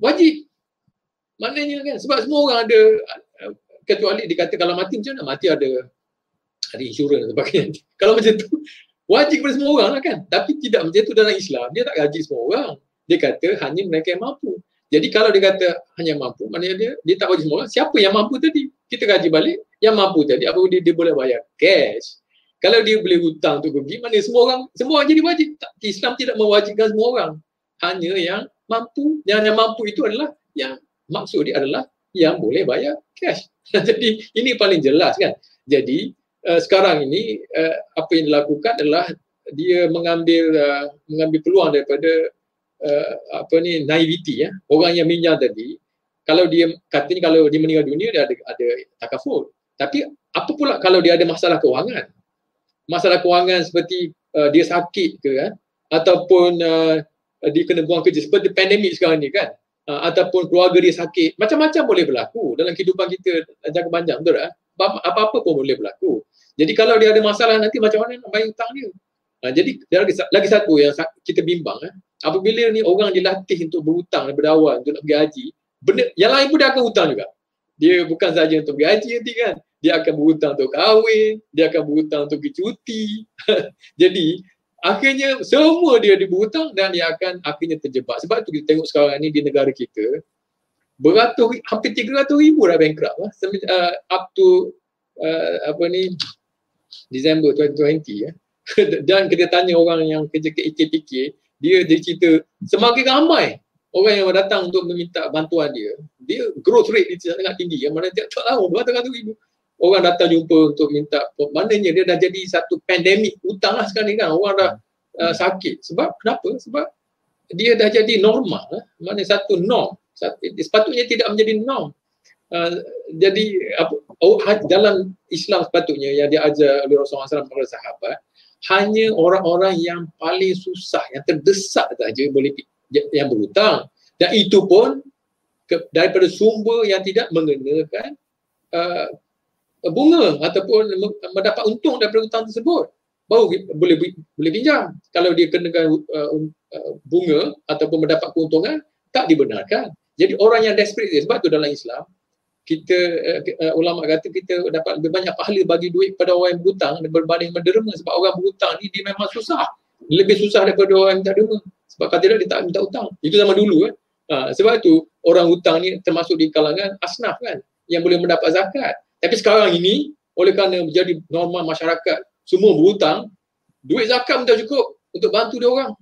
wajib Maknanya kan sebab semua orang ada kecuali dikata kalau mati macam mana? Mati ada ada insurans dan sebagainya. Kalau macam tu wajib kepada semua orang lah kan. Tapi tidak macam tu dalam Islam. Dia tak gaji semua orang. Dia kata hanya mereka yang mampu. Jadi kalau dia kata hanya mampu, maknanya dia dia tak wajib semua orang. Siapa yang mampu tadi? Kita gaji balik. Yang mampu tadi apa dia, dia boleh bayar cash. Kalau dia boleh hutang untuk pergi, mana semua orang, semua orang jadi wajib. Islam tidak mewajibkan semua orang. Hanya yang mampu, yang, yang mampu itu adalah yang maksud dia adalah yang boleh bayar cash. jadi ini paling jelas kan. Jadi uh, sekarang ini uh, apa yang dilakukan adalah dia mengambil uh, mengambil peluang daripada uh, apa ni naivety ya. Orang yang minyak tadi kalau dia katanya kalau dia meninggal dunia dia ada ada takaful. Tapi apa pula kalau dia ada masalah kewangan? Masalah kewangan seperti uh, dia sakit ke kan? Ataupun uh, dia kena buang kerja seperti pandemik sekarang ni kan? Uh, ataupun keluarga dia sakit. Macam-macam boleh berlaku dalam kehidupan kita jangka panjang betul tak? Apa-apa pun boleh berlaku. Jadi kalau dia ada masalah nanti macam mana nak bayar hutang dia? Uh, jadi lagi, lagi satu yang kita bimbang eh. Apabila ni orang dilatih untuk berhutang daripada awal untuk nak pergi haji, benda yang lain pun dia akan hutang juga. Dia bukan saja untuk gaji nanti kan. Dia akan berhutang untuk kahwin, dia akan berhutang untuk cuti. Jadi akhirnya semua dia diberhutang dan dia akan akhirnya terjebak. Sebab tu kita tengok sekarang ni di negara kita beratus hampir 300 ribu dah bankrupt lah. Uh, up to uh, apa ni Disember 2020 ya. dan kita tanya orang yang kerja ke IKPK, dia dia cerita semakin ramai orang yang datang untuk meminta bantuan dia, dia growth rate dia sangat tinggi. Yang mana tak tahu beratus-ratus ribu orang datang jumpa untuk minta maknanya dia dah jadi satu pandemik hutang lah sekarang ni kan. Orang dah uh, sakit. Sebab kenapa? Sebab dia dah jadi normal lah. mana satu norm. Sepatutnya tidak menjadi norm. Uh, jadi apa, oh, dalam Islam sepatutnya yang diajar oleh Rasulullah SAW kepada sahabat hanya orang-orang yang paling susah yang terdesak saja boleh yang berhutang. Dan itu pun ke, daripada sumber yang tidak mengenakan uh, bunga ataupun mendapat untung daripada hutang tersebut baru boleh boleh pinjam kalau dia kenakan uh, uh, bunga ataupun mendapat keuntungan tak dibenarkan jadi orang yang desperate sebab tu dalam Islam kita uh, uh, ulama kata kita dapat lebih banyak pahala bagi duit kepada orang yang berhutang berbanding menderma sebab orang berhutang ni dia memang susah lebih susah daripada orang yang tak derma sebab kata dia, dia tak minta hutang. Itu zaman dulu kan. Ha, sebab tu orang hutang ni termasuk di kalangan asnaf kan yang boleh mendapat zakat. Tapi sekarang ini oleh kerana menjadi norma masyarakat semua berhutang, duit zakat pun tak cukup untuk bantu dia orang.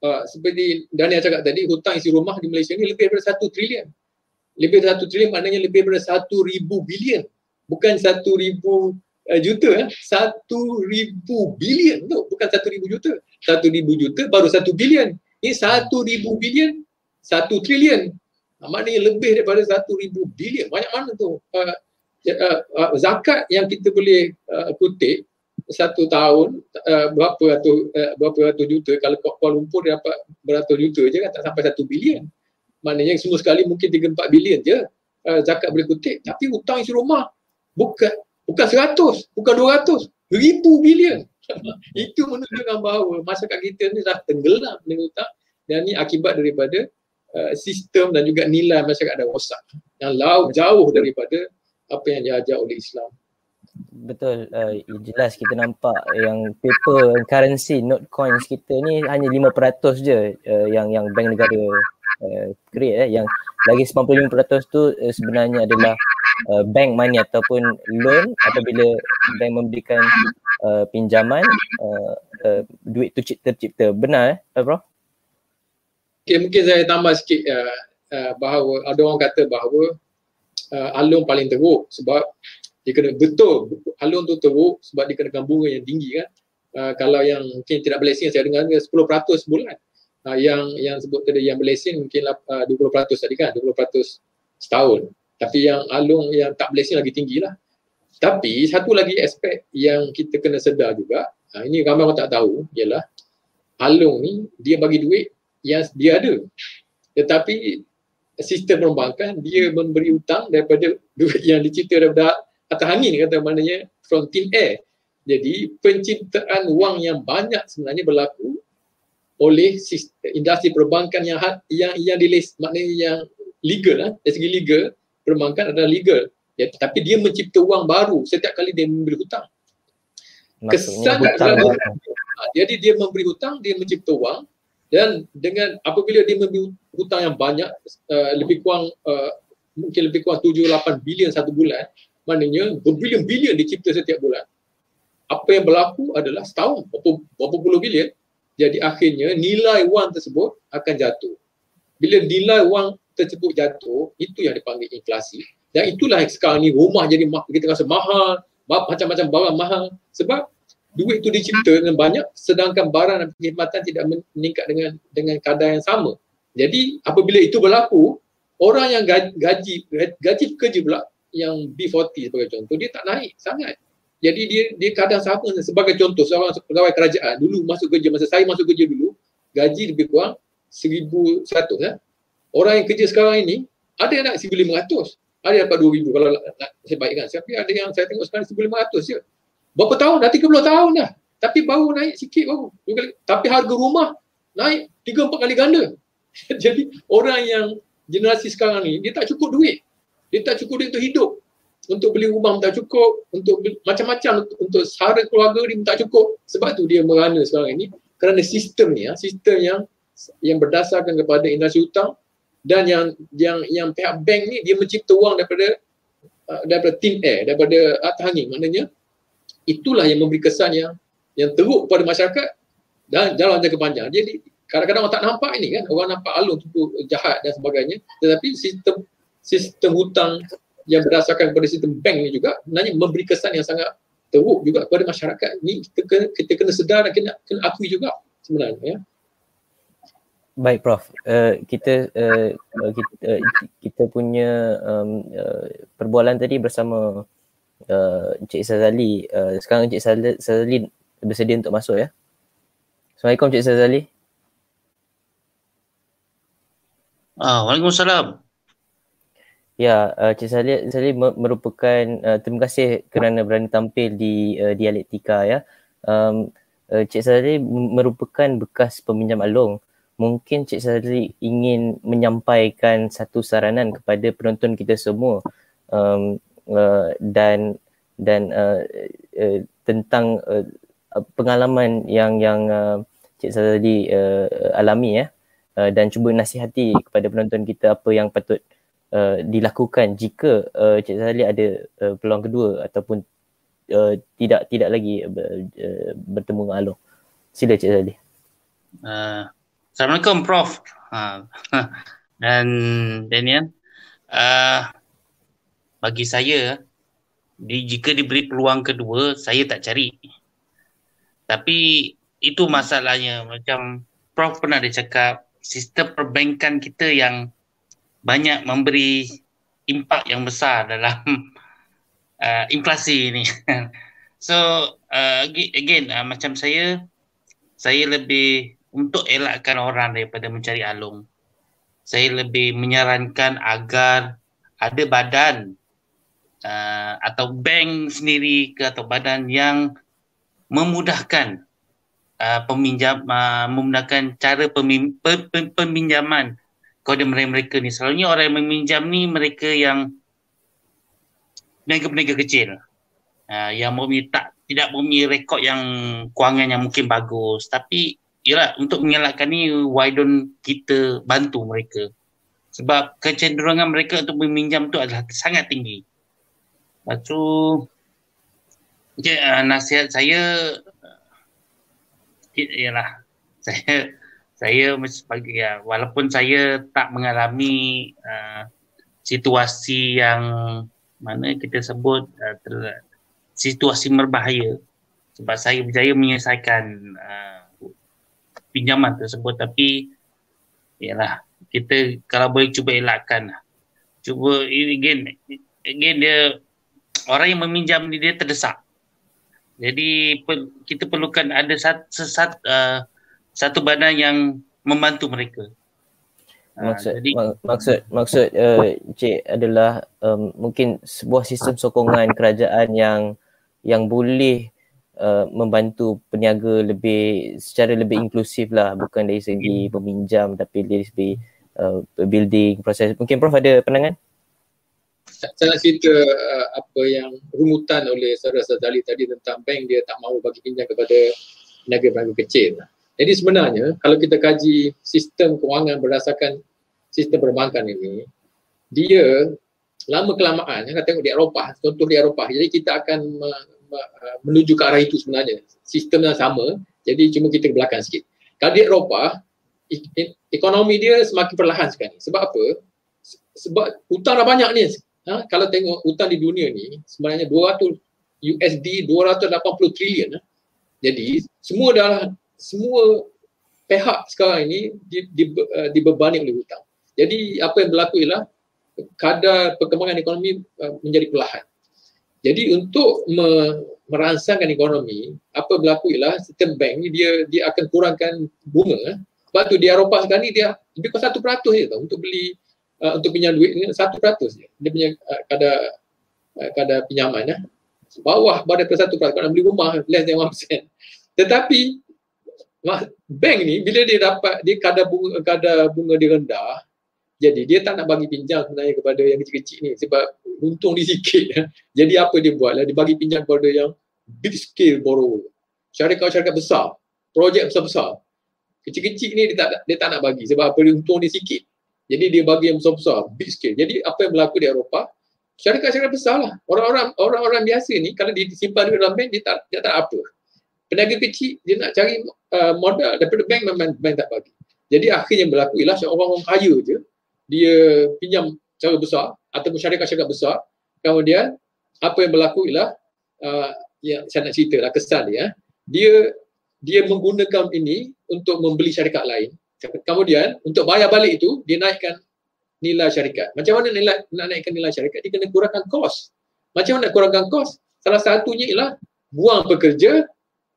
Uh, seperti Daniel cakap tadi, hutang isi rumah di Malaysia ni lebih daripada satu trilion. Lebih daripada satu trilion maknanya lebih daripada satu ribu bilion. Bukan satu ribu uh, juta, eh. satu ribu bilion tu. Bukan satu ribu juta satu ribu juta baru satu bilion. Ini satu ribu bilion, satu trilion. Nah, maknanya lebih daripada satu ribu bilion. Banyak mana tu? Uh, uh, uh, zakat yang kita boleh uh, kutip satu tahun uh, berapa ratus uh, berapa ratus juta kalau Kuala Lumpur dia dapat beratus juta je kan tak sampai satu bilion. Maknanya semua sekali mungkin 3 4 bilion je uh, zakat boleh kutip tapi hutang isi rumah bukan bukan seratus, bukan dua ratus, ribu bilion. itu menunjukkan bahawa masyarakat kita ni dah tenggelam dengan hutang dan ni akibat daripada uh, sistem dan juga nilai masyarakat dah rosak yang lau, jauh daripada apa yang diajar oleh Islam. Betul, uh, jelas kita nampak yang paper currency note coins kita ni hanya 5% je uh, yang yang bank negara uh, create eh. yang lagi 95% tu uh, sebenarnya adalah uh, bank money ataupun loan apabila bank memberikan uh, pinjaman uh, uh, duit tu tercipta benar eh bro okay, mungkin saya tambah sikit uh, uh, bahawa ada orang kata bahawa uh, alung paling teruk sebab dia kena betul alung tu teruk sebab dia kena bunga yang tinggi kan uh, kalau yang mungkin tidak berlesen saya dengar 10% sebulan uh, yang yang sebut tadi yang berlesen mungkin uh, 20% tadi kan 20% setahun tapi yang alung yang tak blessing lagi tinggi lah. Tapi satu lagi aspek yang kita kena sedar juga, ha, ini ramai orang tak tahu, ialah alung ni dia bagi duit yang dia ada. Tetapi sistem perbankan dia memberi hutang daripada duit yang dicipta daripada atas angin kata maknanya from thin air. Jadi penciptaan wang yang banyak sebenarnya berlaku oleh sistem, industri perbankan yang yang yang dilis maknanya yang legal lah dari segi legal perbankan adalah legal. Ya, tapi dia mencipta wang baru setiap kali dia memberi hutang. Kesan adalah jadi dia memberi hutang, dia mencipta wang dan dengan apabila dia memberi hutang yang banyak uh, lebih kurang uh, mungkin lebih kurang 7 8 bilion satu bulan maknanya berbilion-bilion dicipta setiap bulan. Apa yang berlaku adalah setahun berapa, berapa puluh bilion jadi akhirnya nilai wang tersebut akan jatuh. Bila nilai wang tersebut jatuh itu yang dipanggil inflasi. Dan itulah sekarang ni rumah jadi kita rasa mahal macam-macam barang mahal. Sebab duit itu dicipta dengan banyak sedangkan barang dan perkhidmatan tidak meningkat dengan dengan kadar yang sama. Jadi apabila itu berlaku, orang yang gaji gaji, gaji pula yang B40 sebagai contoh dia tak naik sangat. Jadi dia dia kadang sama sebagai contoh seorang pegawai kerajaan dulu masuk kerja masa saya masuk kerja dulu gaji lebih kurang 1100 ya. Orang yang kerja sekarang ini ada yang nak 1500, ada yang dapat 2000 kalau nak saya baikkan. Tapi ada yang saya tengok sekarang 1500 je berapa tahun? Dah 30 tahun dah. Tapi baru naik sikit baru tapi harga rumah naik 3 4 kali ganda. Jadi orang yang generasi sekarang ni dia tak cukup duit. Dia tak cukup duit untuk hidup. Untuk beli rumah tak cukup. Untuk beli, macam-macam untuk, sara keluarga dia tak cukup. Sebab tu dia merana sekarang ini kerana sistem ni ya sistem yang yang berdasarkan kepada industri hutang dan yang yang yang pihak bank ni dia mencipta wang daripada uh, daripada thin air daripada atas angin. Maknanya itulah yang memberi kesan yang yang teruk kepada masyarakat dan dalam jangka panjang. Jadi kadang-kadang orang tak nampak ini kan, orang nampak alun tu jahat dan sebagainya. Tetapi sistem sistem hutang yang berdasarkan kepada sistem bank ini juga sebenarnya memberi kesan yang sangat teruk juga kepada masyarakat. Ini kita kena, kita kena sedar dan kena, kena akui juga sebenarnya. Ya. Baik Prof, uh, kita, uh, kita, uh, kita punya um, uh, perbualan tadi bersama uh, Encik Sazali. Uh, sekarang Encik Sazali bersedia untuk masuk ya. Assalamualaikum Encik Sazali. Ah, Waalaikumsalam. Ya, uh, Cik Salih, Salih merupakan uh, terima kasih kerana berani tampil di uh, dialektika ya. Um, uh, Cik Salih merupakan bekas peminjam alung. Mungkin Cik Salih ingin menyampaikan satu saranan kepada penonton kita semua um, uh, dan dan uh, uh, tentang uh, pengalaman yang yang uh, Cik tadi uh, alami ya uh, dan cuba nasihati kepada penonton kita apa yang patut uh, dilakukan jika uh, Cik Sazali ada uh, peluang kedua ataupun uh, tidak tidak lagi uh, bertemu dengan Along. Sila Cik Sazali. Uh, Assalamualaikum Prof. Uh, dan Daniel. Uh, bagi saya di, jika diberi peluang kedua saya tak cari. Tapi itu masalahnya. Macam prof pernah dia cakap sistem perbankan kita yang banyak memberi impak yang besar dalam uh, inflasi ini. So uh, again uh, macam saya saya lebih untuk elakkan orang daripada mencari alung. Saya lebih menyarankan agar ada badan uh, atau bank sendiri ke atau badan yang memudahkan uh, peminjam uh, memudahkan cara pemim, pe, pe, peminjaman kepada mereka-mereka ni. Selalunya orang yang meminjam ni mereka yang peniaga-peniaga kecil. Uh, yang mempunyai tak tidak mempunyai rekod yang kewangan yang mungkin bagus. Tapi ialah untuk mengelakkan ni why don't kita bantu mereka? Sebab kecenderungan mereka untuk meminjam tu adalah sangat tinggi Lepas tu okay, uh, nasihat saya uh, ialah saya saya sebagai ya, walaupun saya tak mengalami uh, situasi yang mana kita sebut uh, ter, situasi berbahaya. Sebab saya berjaya menyelesaikan uh, pinjaman tersebut. Tapi ialah kita kalau boleh cuba elakkan cuba again again dia orang yang meminjam ni dia terdesak. Jadi kita perlukan ada satu, satu, uh, satu badan yang membantu mereka. Uh, maksud jadi, maksud maksud uh, cik adalah um, mungkin sebuah sistem sokongan kerajaan yang yang boleh uh, membantu peniaga lebih secara lebih inklusif lah bukan dari segi peminjam tapi dari segi uh, building proses. Mungkin Prof ada pandangan? Saya nak cerita uh, apa yang rumutan oleh Saudara Sadali tadi tentang bank dia tak mahu bagi pinjam kepada peniaga-peniaga kecil. Jadi sebenarnya kalau kita kaji sistem kewangan berdasarkan sistem perbankan ini, dia lama kelamaan, kita tengok di Eropah, contoh di Eropah, jadi kita akan uh, menuju ke arah itu sebenarnya. Sistem yang sama, jadi cuma kita ke belakang sikit. Kalau di Eropah, ekonomi dia semakin perlahan sekarang. Sebab apa? Sebab hutang dah banyak ni. Ha? Kalau tengok hutang di dunia ni, sebenarnya 200 USD 280 trilion. Ha? Jadi semua dah semua pihak sekarang ini di, di, uh, dibebani oleh hutang. Jadi apa yang berlaku ialah kadar perkembangan ekonomi uh, menjadi perlahan. Jadi untuk me, merangsangkan ekonomi, apa berlaku ialah sistem bank ni dia dia akan kurangkan bunga. Sebab tu di Eropah sekarang ni dia lebih kurang satu peratus je tau untuk beli uh, untuk pinjam duit ni satu peratus je. Dia punya uh, kadar uh, kadar pinjaman eh. Bawah pada per satu peratus. Kalau nak beli rumah less than one percent. Tetapi bank ni bila dia dapat dia kadar bunga kadar bunga dia rendah jadi dia tak nak bagi pinjam sebenarnya kepada yang kecil-kecil ni sebab untung dia sikit. Jadi apa dia buat lah, dia bagi pinjam kepada yang big scale borrower. Syarikat-syarikat besar, projek besar-besar. Kecil-kecil ni dia tak, dia tak nak bagi sebab apa dia untung dia sikit. Jadi dia bagi yang besar-besar, big scale. Jadi apa yang berlaku di Eropah, syarikat-syarikat besar lah. Orang-orang orang-orang biasa ni kalau dia simpan duit dalam bank, dia tak, dia tak apa. Peniaga kecil, dia nak cari uh, modal daripada bank, memang bank tak bagi. Jadi akhirnya berlaku ialah orang-orang kaya je, dia pinjam cara besar ataupun syarikat-syarikat besar kemudian apa yang berlaku ialah uh, yang saya nak cerita lah kesan dia dia dia menggunakan ini untuk membeli syarikat lain kemudian untuk bayar balik itu dia naikkan nilai syarikat. Macam mana nilai nak naikkan nilai syarikat? Dia kena kurangkan kos. Macam mana nak kurangkan kos? Salah satunya ialah buang pekerja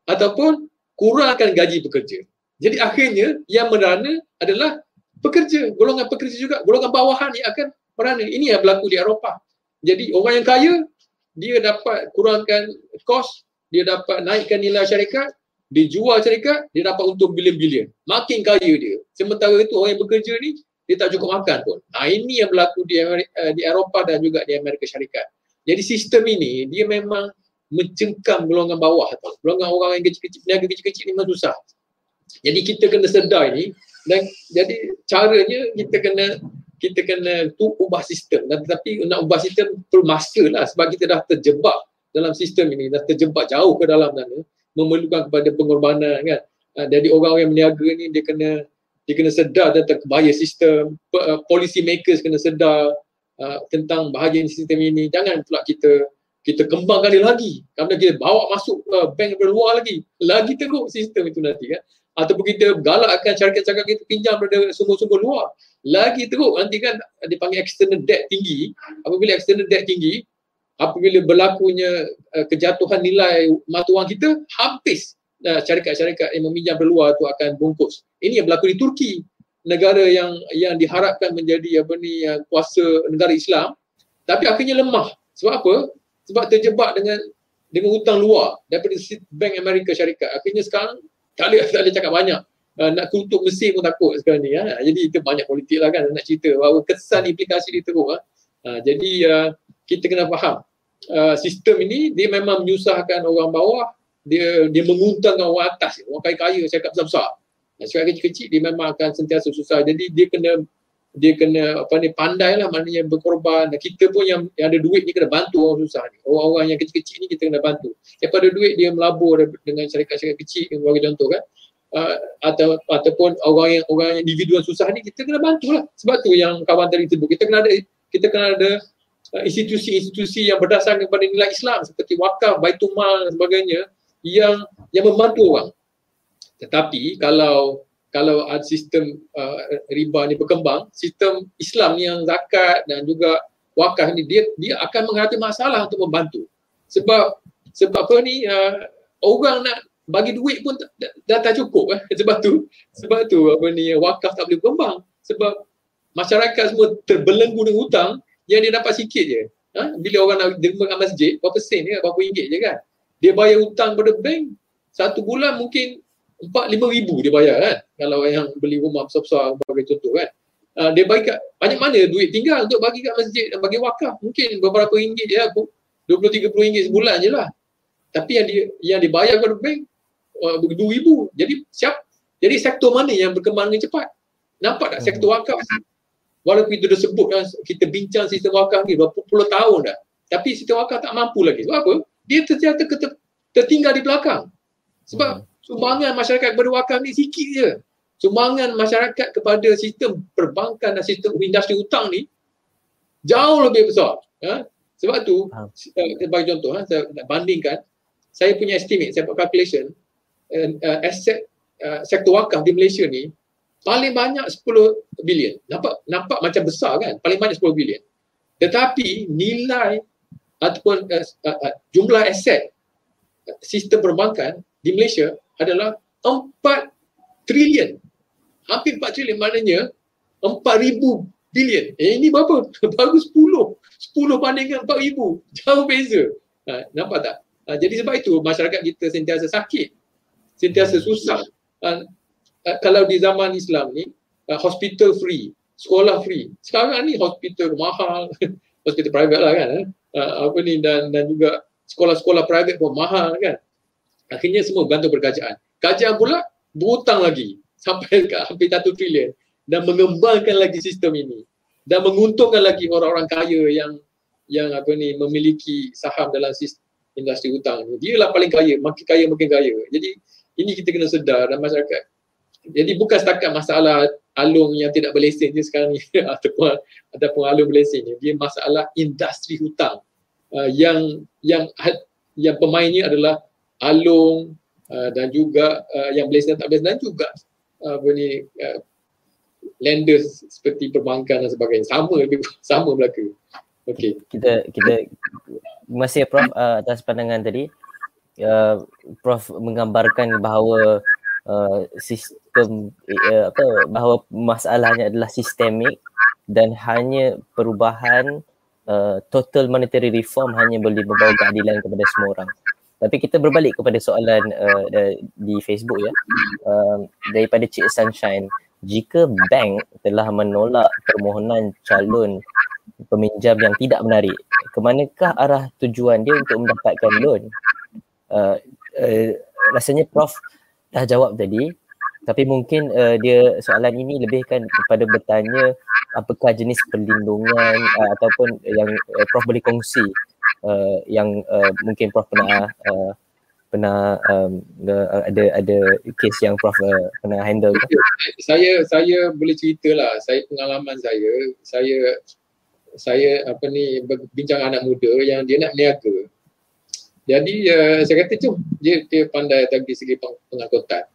ataupun kurangkan gaji pekerja. Jadi akhirnya yang merana adalah pekerja, golongan pekerja juga, golongan bawahan yang akan merana. Ini yang berlaku di Eropah. Jadi orang yang kaya, dia dapat kurangkan kos, dia dapat naikkan nilai syarikat, dia jual syarikat, dia dapat untung bilion-bilion. Makin kaya dia. Sementara itu orang yang bekerja ni, dia tak cukup makan pun. Nah ini yang berlaku di, uh, di Eropah dan juga di Amerika Syarikat. Jadi sistem ini, dia memang mencengkam golongan bawah. Tau. Golongan orang yang kecil-kecil, peniaga kecil-kecil ni memang susah. Jadi kita kena sedar ini, dan jadi caranya kita kena kita kena tu ubah sistem dan tetapi nak ubah sistem perlu masa lah sebab kita dah terjebak dalam sistem ini dah terjebak jauh ke dalam sana memerlukan kepada pengorbanan kan? Uh, jadi orang yang meniaga ni dia kena dia kena sedar tentang bahaya sistem. Uh, policy makers kena sedar uh, tentang bahaya sistem ini. Jangan pula kita kita kembangkan dia lagi. Kerana kita bawa masuk uh, bank dari luar lagi. Lagi teruk sistem itu nanti kan? Ataupun kita galakkan syarikat-syarikat kita pinjam pada sumber-sumber luar. Lagi teruk nanti kan dipanggil external debt tinggi. Apabila external debt tinggi apabila berlakunya uh, kejatuhan nilai mata wang kita habis uh, syarikat-syarikat yang meminjam dari luar tu akan bungkus ini yang berlaku di Turki negara yang yang diharapkan menjadi apa ni yang kuasa negara Islam tapi akhirnya lemah sebab apa sebab terjebak dengan dengan hutang luar daripada bank Amerika syarikat akhirnya sekarang tak boleh, tak boleh cakap banyak. Uh, nak kutuk Mesir pun takut sekarang ni. Ha? Jadi itu banyak politik lah kan nak cerita bahawa kesan implikasi dia teruk. Ha? Uh, jadi uh, kita kena faham. Uh, sistem ini dia memang menyusahkan orang bawah. Dia dia menguntungkan orang atas. Orang kaya-kaya cakap besar-besar. Cakap kecil-kecil dia memang akan sentiasa susah. Jadi dia kena dia kena apa ni pandai lah maknanya berkorban. Dan kita pun yang, yang ada duit ni kena bantu orang susah ni. Orang-orang yang kecil-kecil ni kita kena bantu. Siapa ada duit dia melabur dengan syarikat-syarikat kecil yang bagi contoh kan. Uh, atau ataupun orang yang orang yang individu yang susah ni kita kena bantu lah sebab tu yang kawan tadi sebut kita kena ada kita kena ada institusi-institusi yang berdasarkan kepada nilai Islam seperti wakaf, baitul mal dan sebagainya yang yang membantu orang tetapi kalau kalau sistem uh, riba ni berkembang, sistem Islam yang zakat dan juga wakaf ni dia dia akan menghadapi masalah untuk membantu. Sebab sebab apa ni uh, orang nak bagi duit pun dah tak cukup eh. sebab tu sebab tu apa ni wakaf tak boleh berkembang sebab masyarakat semua terbelenggu dengan hutang yang dia dapat sikit je. Ha? Bila orang nak derma kat masjid, berapa sen je, berapa ringgit je kan. Dia bayar hutang pada bank, satu bulan mungkin empat lima ribu dia bayar kan kalau yang beli rumah besar-besar sebagai contoh kan uh, dia bagi kat banyak mana duit tinggal untuk bagi kat masjid dan bagi wakaf mungkin beberapa ringgit je aku 20 30 ringgit sebulan je lah tapi yang dia yang dibayar kepada bank uh, ribu jadi siap jadi sektor mana yang berkembang dengan cepat nampak tak sektor hmm. wakaf walaupun kita dah sebut kan kita bincang sistem wakaf ni berapa puluh tahun dah tapi sistem wakaf tak mampu lagi sebab apa dia ternyata tertinggal di belakang. Sebab hmm. sumbangan masyarakat kepada wakaf ni sikit je. Sumbangan masyarakat kepada sistem perbankan dan sistem industri hutang ni jauh lebih besar. Ha? Sebab tu, uh, bagi contoh, ha, saya nak bandingkan, saya punya estimate, saya buat calculation, uh, uh, aset uh, sektor wakaf di Malaysia ni paling banyak 10 bilion. Nampak nampak macam besar kan? Paling banyak 10 bilion. Tetapi nilai ataupun uh, uh, uh, jumlah aset sistem perbankan di Malaysia adalah 4 trilion. Hampir 4 trilion maknanya 4000 bilion. Eh ini berapa? Baru 10. 10 bandingkan 4000. Jauh beza. Ha, nampak tak? Ha, jadi sebab itu masyarakat kita sentiasa sakit. Sentiasa susah. Ha, uh, kalau di zaman Islam ni uh, hospital free, sekolah free. Sekarang ni hospital mahal, hospital private lah kan. Eh? Uh, apa ni dan dan juga sekolah-sekolah private pun mahal kan. Akhirnya semua bergantung kerajaan. Kerajaan pula berhutang lagi sampai ke hampir satu trilion dan mengembangkan lagi sistem ini dan menguntungkan lagi orang-orang kaya yang yang apa ni memiliki saham dalam sistem industri hutang ni. Dia lah paling kaya, makin kaya makin kaya. Jadi ini kita kena sedar dan masyarakat jadi bukan setakat masalah alung yang tidak berlesen je sekarang ni ataupun ataupun alung berlesen ni. Dia masalah industri hutang. Uh, yang yang yang pemainnya adalah alung uh, dan juga uh, yang berlesen tak berlesen dan juga apa ni uh, lenders seperti perbankan dan sebagainya. Sama lebih sama berlaku. Okey. Kita kita masih prof uh, atas pandangan tadi uh, prof menggambarkan bahawa uh, sistem uh, apa bahawa masalahnya adalah sistemik dan hanya perubahan uh, total monetary reform hanya boleh membawa keadilan kepada semua orang. Tapi kita berbalik kepada soalan uh, di Facebook ya uh, daripada Cik Sunshine. Jika bank telah menolak permohonan calon peminjam yang tidak menarik, ke manakah arah tujuan dia untuk mendapatkan loan? Uh, uh, rasanya Prof dah jawab tadi tapi mungkin uh, dia soalan ini lebih kan kepada bertanya apakah jenis perlindungan uh, ataupun yang uh, Prof boleh kongsi uh, yang uh, mungkin Prof pernah uh, pernah um, ada ada kes yang Prof uh, pernah handle ke? Saya saya boleh ceritalah saya pengalaman saya saya saya apa ni bincang anak muda yang dia nak niaga jadi uh, saya kata tu dia dia pandai dari segi pengangkutan.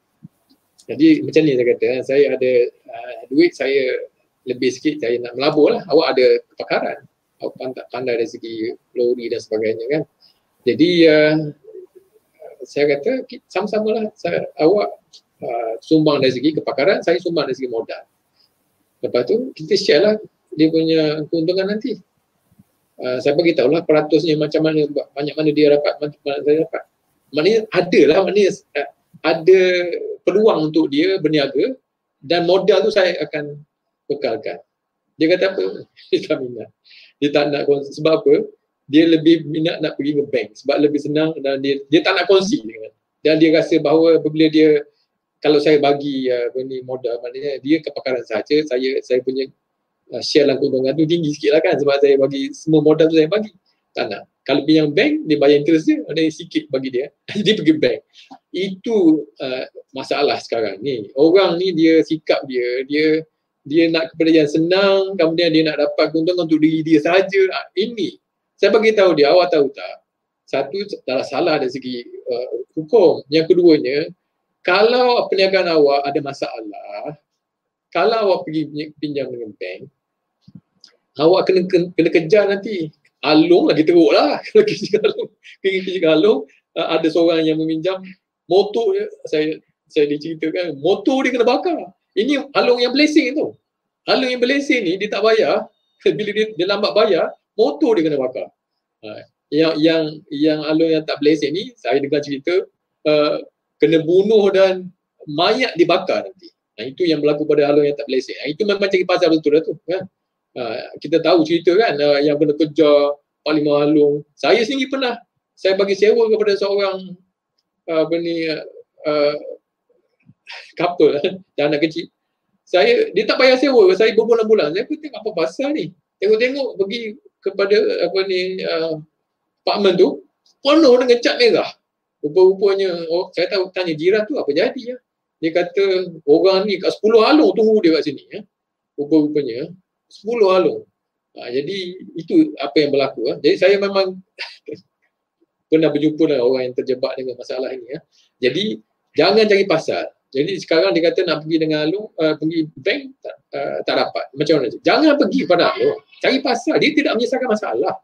Jadi macam ni saya kata eh, saya ada uh, duit saya lebih sikit saya nak melabur lah. Awak ada kepakaran. Awak pandai, pandai dari segi lori dan sebagainya kan. Jadi uh, saya kata sama-sama lah saya, awak uh, sumbang dari segi kepakaran, saya sumbang dari segi modal. Lepas tu kita share lah dia punya keuntungan nanti. Uh, saya bagi tahu lah peratusnya macam mana banyak mana dia dapat macam mana saya dapat maknanya ada lah maknanya ada peluang untuk dia berniaga dan modal tu saya akan bekalkan. Dia kata apa? Dia tak minat. Dia tak nak kongsi sebab apa? Dia lebih minat nak pergi ke bank. Sebab lebih senang dan dia dia tak nak kongsi dengan dan dia rasa bahawa bila dia kalau saya bagi uh, ni modal maknanya dia kepakaran saja saya saya punya uh, share dalam keuntungan tu tinggi sikit lah kan. Sebab saya bagi semua modal tu saya bagi. Tak nak. Kalau pinjam bank dia bayar interest dia ada sikit bagi dia. Dia pergi bank itu uh, masalah sekarang ni. Orang ni dia sikap dia dia dia nak kepada yang senang kemudian dia nak dapat keuntungan untuk diri dia saja. Uh, ini. Saya bagi tahu dia awak tahu tak? Satu adalah salah dari segi uh, hukum. Yang keduanya kalau perniagaan awak ada masalah kalau awak pergi pinjam dengan bank awak kena kena kejar nanti. Alung lagi teruk lah. Kalau kerja alung kerja alung ada seorang yang meminjam motor dia saya saya diceritakan motor dia kena bakar ini alung yang blessing tu alung yang blessing ni dia tak bayar bila dia, dia lambat bayar motor dia kena bakar uh, yang yang yang alung yang tak blessing ni saya dengar cerita uh, kena bunuh dan mayat dibakar nanti Nah, itu yang berlaku pada alung yang tak blessing. Nah, itu memang cari pasal betul lah tu. Kan? Ha, kita tahu cerita kan uh, yang kena kejar Panglima Alung. Saya sendiri pernah saya bagi sewa kepada seorang apa ni uh, couple dan anak kecil. Saya dia tak bayar sewa, saya berbulan-bulan. Saya pun tengok apa pasal ni. Tengok-tengok pergi kepada apa ni uh, apartment tu penuh dengan cat merah. Rupa-rupanya, oh, saya tahu tanya jiran tu apa jadi ya. Dia kata orang ni kat 10 alung tunggu dia kat sini ya. Rupa-rupanya 10 alung. Ha, jadi itu apa yang berlaku. Ya. Jadi saya memang pernah berjumpa dengan orang yang terjebak dengan masalah ini. Ya. Jadi jangan cari pasal. Jadi sekarang dia kata nak pergi dengan alung, uh, pergi bank tak, uh, tak dapat. Macam mana? Jangan pergi pada alung. Cari pasal. Dia tidak menyelesaikan masalah.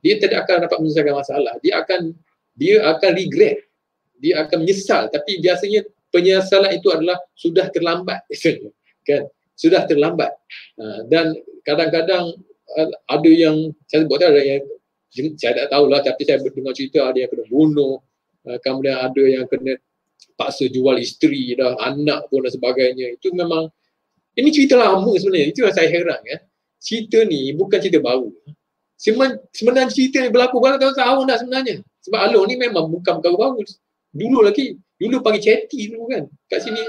Dia tidak akan dapat menyelesaikan masalah. Dia akan dia akan regret. Dia akan menyesal. Tapi biasanya penyesalan itu adalah sudah terlambat. kan? Sudah terlambat. Uh, dan kadang-kadang uh, ada yang, saya sebut ada yang, saya tak tahulah tapi saya dengar cerita ada yang kena bunuh. Uh, kemudian ada yang kena paksa jual isteri dah, anak pun dan sebagainya. Itu memang, ini cerita lama sebenarnya. Itu yang saya heran. Ya. Cerita ni bukan cerita baru. Sebenarnya cerita ni berlaku berapa-tahun dah sebenarnya. Sebab Along ni memang bukan perkara baru. Dulu lagi. Dulu panggil chatty dulu kan. Kat sini.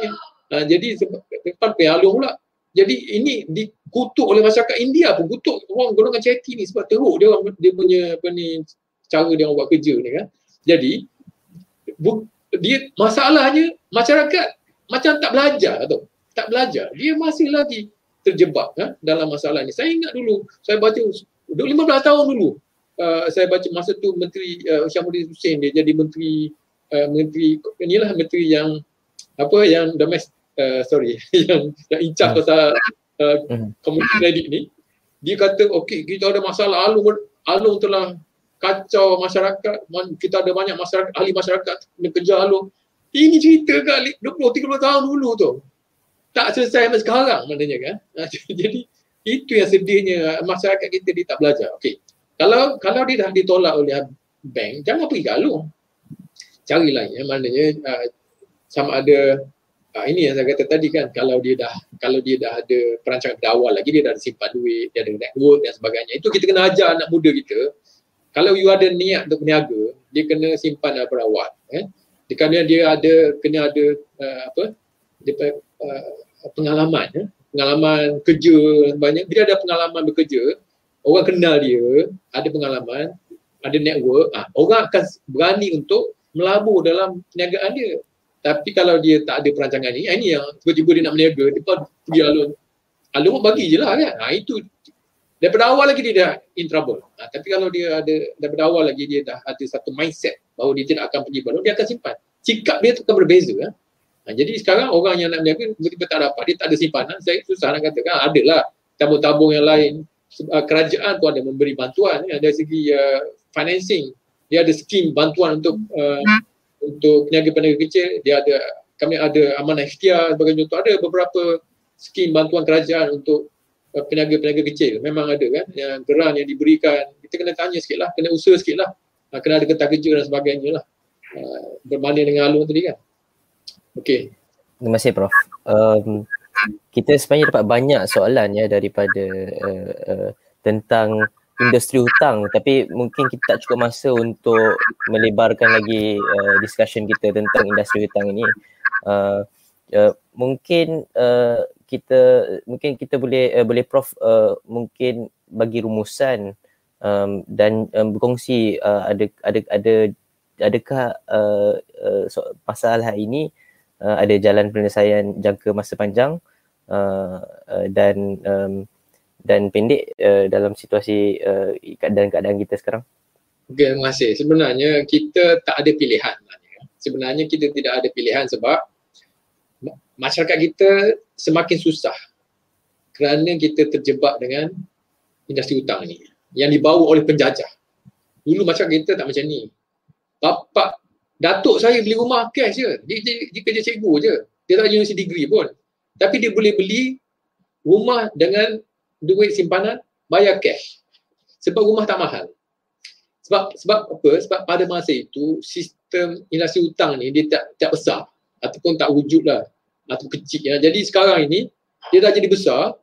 Ha, jadi depan pergi Along pula. Jadi ini dikutuk oleh masyarakat India pun kutuk orang golongan chatty ni sebab teruk dia orang dia punya apa ni cara dia orang buat kerja ni kan. Jadi bu, dia masalahnya masyarakat macam tak belajar tu. Tak belajar. Dia masih lagi terjebak kan, dalam masalah ni. Saya ingat dulu, saya baca 15 tahun dulu uh, saya baca masa tu menteri uh, Syamuddin Hussein dia jadi menteri uh, menteri inilah menteri yang apa yang domestik uh, sorry yang yang incah hmm. pasal uh, hmm. komuniti kredit ni dia kata okey kita ada masalah. Alung alung telah kacau masyarakat. Kita ada banyak masyarakat ahli masyarakat kena kerja alung ini cerita kali 20 30 tahun dulu tu. Tak selesai sampai sekarang maknanya kan? Jadi itu yang sedihnya masyarakat kita dia tak belajar. Okey kalau kalau dia dah ditolak oleh bank, jangan pergi galuh. Carilah yang maknanya uh, sama ada uh, ini yang saya kata tadi kan kalau dia dah kalau dia dah ada perancangan awal lagi dia dah ada simpan duit, dia ada network dan sebagainya. Itu kita kena ajar anak muda kita. Kalau you ada niat untuk berniaga, dia kena simpan daripada awal. Eh? Kerana dia ada kena ada uh, apa? Dia uh, pengalaman, eh? pengalaman kerja banyak. Bila ada pengalaman bekerja, orang kenal dia, ada pengalaman, ada network, ah, orang akan berani untuk melabur dalam perniagaan dia. Tapi kalau dia tak ada perancangan ni, ini yang tiba-tiba dia nak berniaga, dia pun pergi alun. Alun bagi je lah kan. Ha, itu daripada awal lagi dia dah in trouble. Ha, tapi kalau dia ada daripada awal lagi dia dah ada satu mindset bahawa dia tidak akan pergi balon, dia akan simpan. Sikap dia tu akan berbeza. Ha. Ha, jadi sekarang orang yang nak berniaga tiba-tiba tak dapat, dia tak ada simpanan. Saya susah nak katakan, adalah tabung-tabung yang lain uh, kerajaan pun ada memberi bantuan ya, dari segi uh, financing dia ada skim bantuan untuk uh. Untuk peniaga-peniaga kecil dia ada kami ada amanah ikhtiar sebagai contoh. Ada beberapa skim bantuan kerajaan untuk uh, peniaga-peniaga kecil. Memang ada kan? Yang geran yang diberikan. Kita kena tanya sikit lah kena usaha sikit lah. Uh, kena ada getah kerja dan sebagainya lah. Uh, berbanding dengan alung tadi kan? Okay. Terima kasih Prof. Um, kita sebenarnya dapat banyak soalan ya daripada uh, uh, tentang industri hutang. Tapi mungkin kita tak cukup masa untuk melebarkan lagi uh, discussion kita tentang industri hutang ini. Uh, uh, mungkin uh, kita mungkin kita boleh uh, boleh prof uh, mungkin bagi rumusan um, dan um, berkongsi uh, ada ada ada adakah uh, uh, so, pasal hal ini uh, ada jalan penyelesaian jangka masa panjang uh, uh, dan um, dan pendek uh, dalam situasi uh, keadaan-keadaan kita sekarang? Okay, terima kasih. Sebenarnya kita tak ada pilihan. Sebenarnya kita tidak ada pilihan sebab masyarakat kita semakin susah kerana kita terjebak dengan industri hutang ni yang dibawa oleh penjajah. Dulu masyarakat kita tak macam ni. Bapak Datuk saya beli rumah cash je. Dia, dia, dia kerja cikgu je. Dia tak ada university degree pun. Tapi dia boleh beli rumah dengan duit simpanan bayar cash. Sebab rumah tak mahal. Sebab sebab apa? Sebab pada masa itu sistem industri hutang ni dia tak tak besar ataupun tak wujud lah atau kecil ya. Jadi sekarang ini dia dah jadi besar.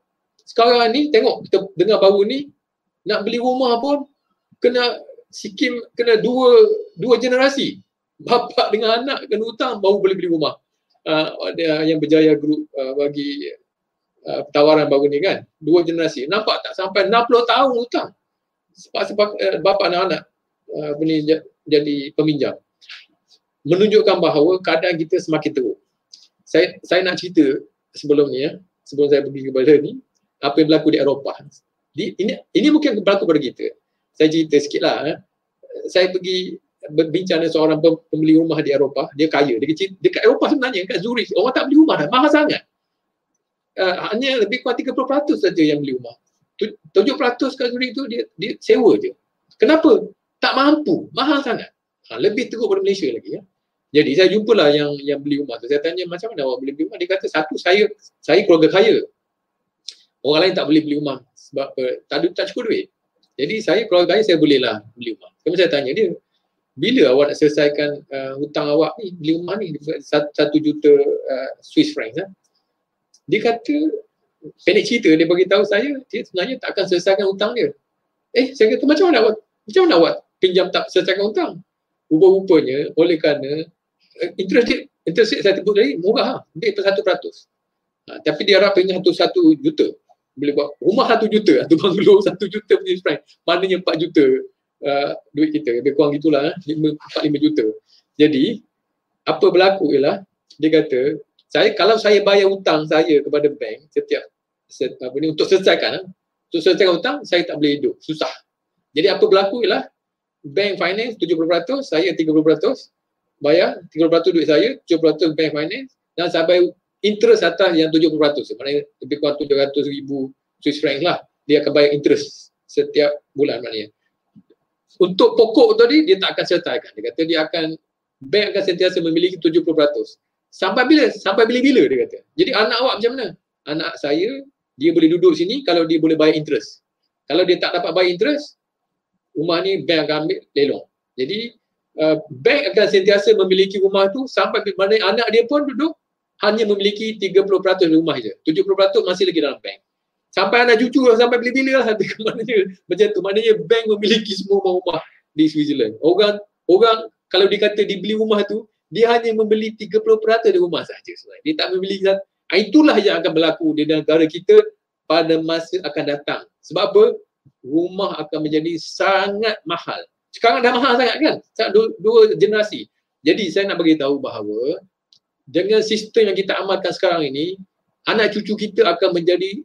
Sekarang ni tengok kita dengar baru ni nak beli rumah pun kena sikim kena dua dua generasi bapa dengan anak kena hutang baru boleh beli rumah. Uh, yang berjaya grup uh, bagi uh, tawaran baru ni kan. Dua generasi. Nampak tak sampai 60 tahun hutang. Sebab uh, bapa dan anak uh, ni jadi peminjam menunjukkan bahawa keadaan kita semakin teruk. Saya saya nak cerita sebelum ni ya, sebelum saya pergi ke Bali ni, apa yang berlaku di Eropah. Di, ini ini mungkin berlaku pada kita. Saya cerita sikitlah. Eh. Saya pergi berbincang dengan seorang pembeli rumah di Eropah, dia kaya. Dia kecil, dekat Eropah sebenarnya, kat Zurich, orang tak beli rumah dah, mahal sangat. Uh, hanya lebih kurang 30% saja yang beli rumah. 7% kat Zurich tu dia, dia sewa je. Kenapa? Tak mampu, mahal sangat. Ha, lebih teruk daripada Malaysia lagi ya. Jadi saya jumpalah yang yang beli rumah tu. Saya tanya macam mana awak boleh beli rumah? Dia kata satu saya saya keluarga kaya. Orang lain tak boleh beli rumah sebab apa? Tak ada tak cukup duit. Jadi saya keluarga kaya saya bolehlah beli rumah. Kemudian saya tanya dia, bila awak nak selesaikan uh, hutang awak ni beli rumah ni satu juta uh, Swiss francs eh? Dia kata pendek cerita dia bagi tahu saya dia sebenarnya tak akan selesaikan hutang dia. Eh saya kata macam mana awak macam mana awak pinjam tak selesaikan hutang? Rupa-rupanya oleh kerana Eh, interest rate, interest rate saya sebut tadi murah lebih daripada satu peratus. Ha, tapi dia harap dengan satu, satu juta. Boleh buat rumah satu juta, satu banglo satu juta punya price. Maknanya empat juta uh, duit kita. Lebih kurang gitulah, lima, empat lima juta. Jadi, apa berlaku ialah, dia kata, saya kalau saya bayar hutang saya kepada bank setiap set, apa ni, untuk selesaikan, ha, untuk selesaikan hutang, saya tak boleh hidup. Susah. Jadi apa berlaku ialah, bank finance 70%, saya 30%, bayar 30% duit saya, 70% bank finance dan sampai interest atas yang 70%. Maknanya lebih kurang 700 ribu Swiss franc lah. Dia akan bayar interest setiap bulan maknanya. Untuk pokok tadi dia tak akan selesaikan. Dia kata dia akan bank akan sentiasa memiliki 70%. Sampai bila? Sampai bila-bila dia kata. Jadi anak awak macam mana? Anak saya dia boleh duduk sini kalau dia boleh bayar interest. Kalau dia tak dapat bayar interest, rumah ni bank akan ambil lelong. Jadi Uh, bank akan sentiasa memiliki rumah tu sampai mana anak dia pun duduk hanya memiliki 30% rumah je. 70% masih lagi dalam bank. Sampai anak cucu lah, sampai bila-bila lah ke maknanya macam tu. Maknanya bank memiliki semua rumah-rumah di Switzerland. Orang orang kalau dikata dibeli rumah tu, dia hanya membeli 30% dari rumah saja sebenarnya. Dia tak membeli ah, itulah yang akan berlaku di negara kita pada masa akan datang. Sebab apa? Rumah akan menjadi sangat mahal. Sekarang dah mahal sangat kan? Dua, dua generasi. Jadi saya nak bagi tahu bahawa dengan sistem yang kita amalkan sekarang ini anak cucu kita akan menjadi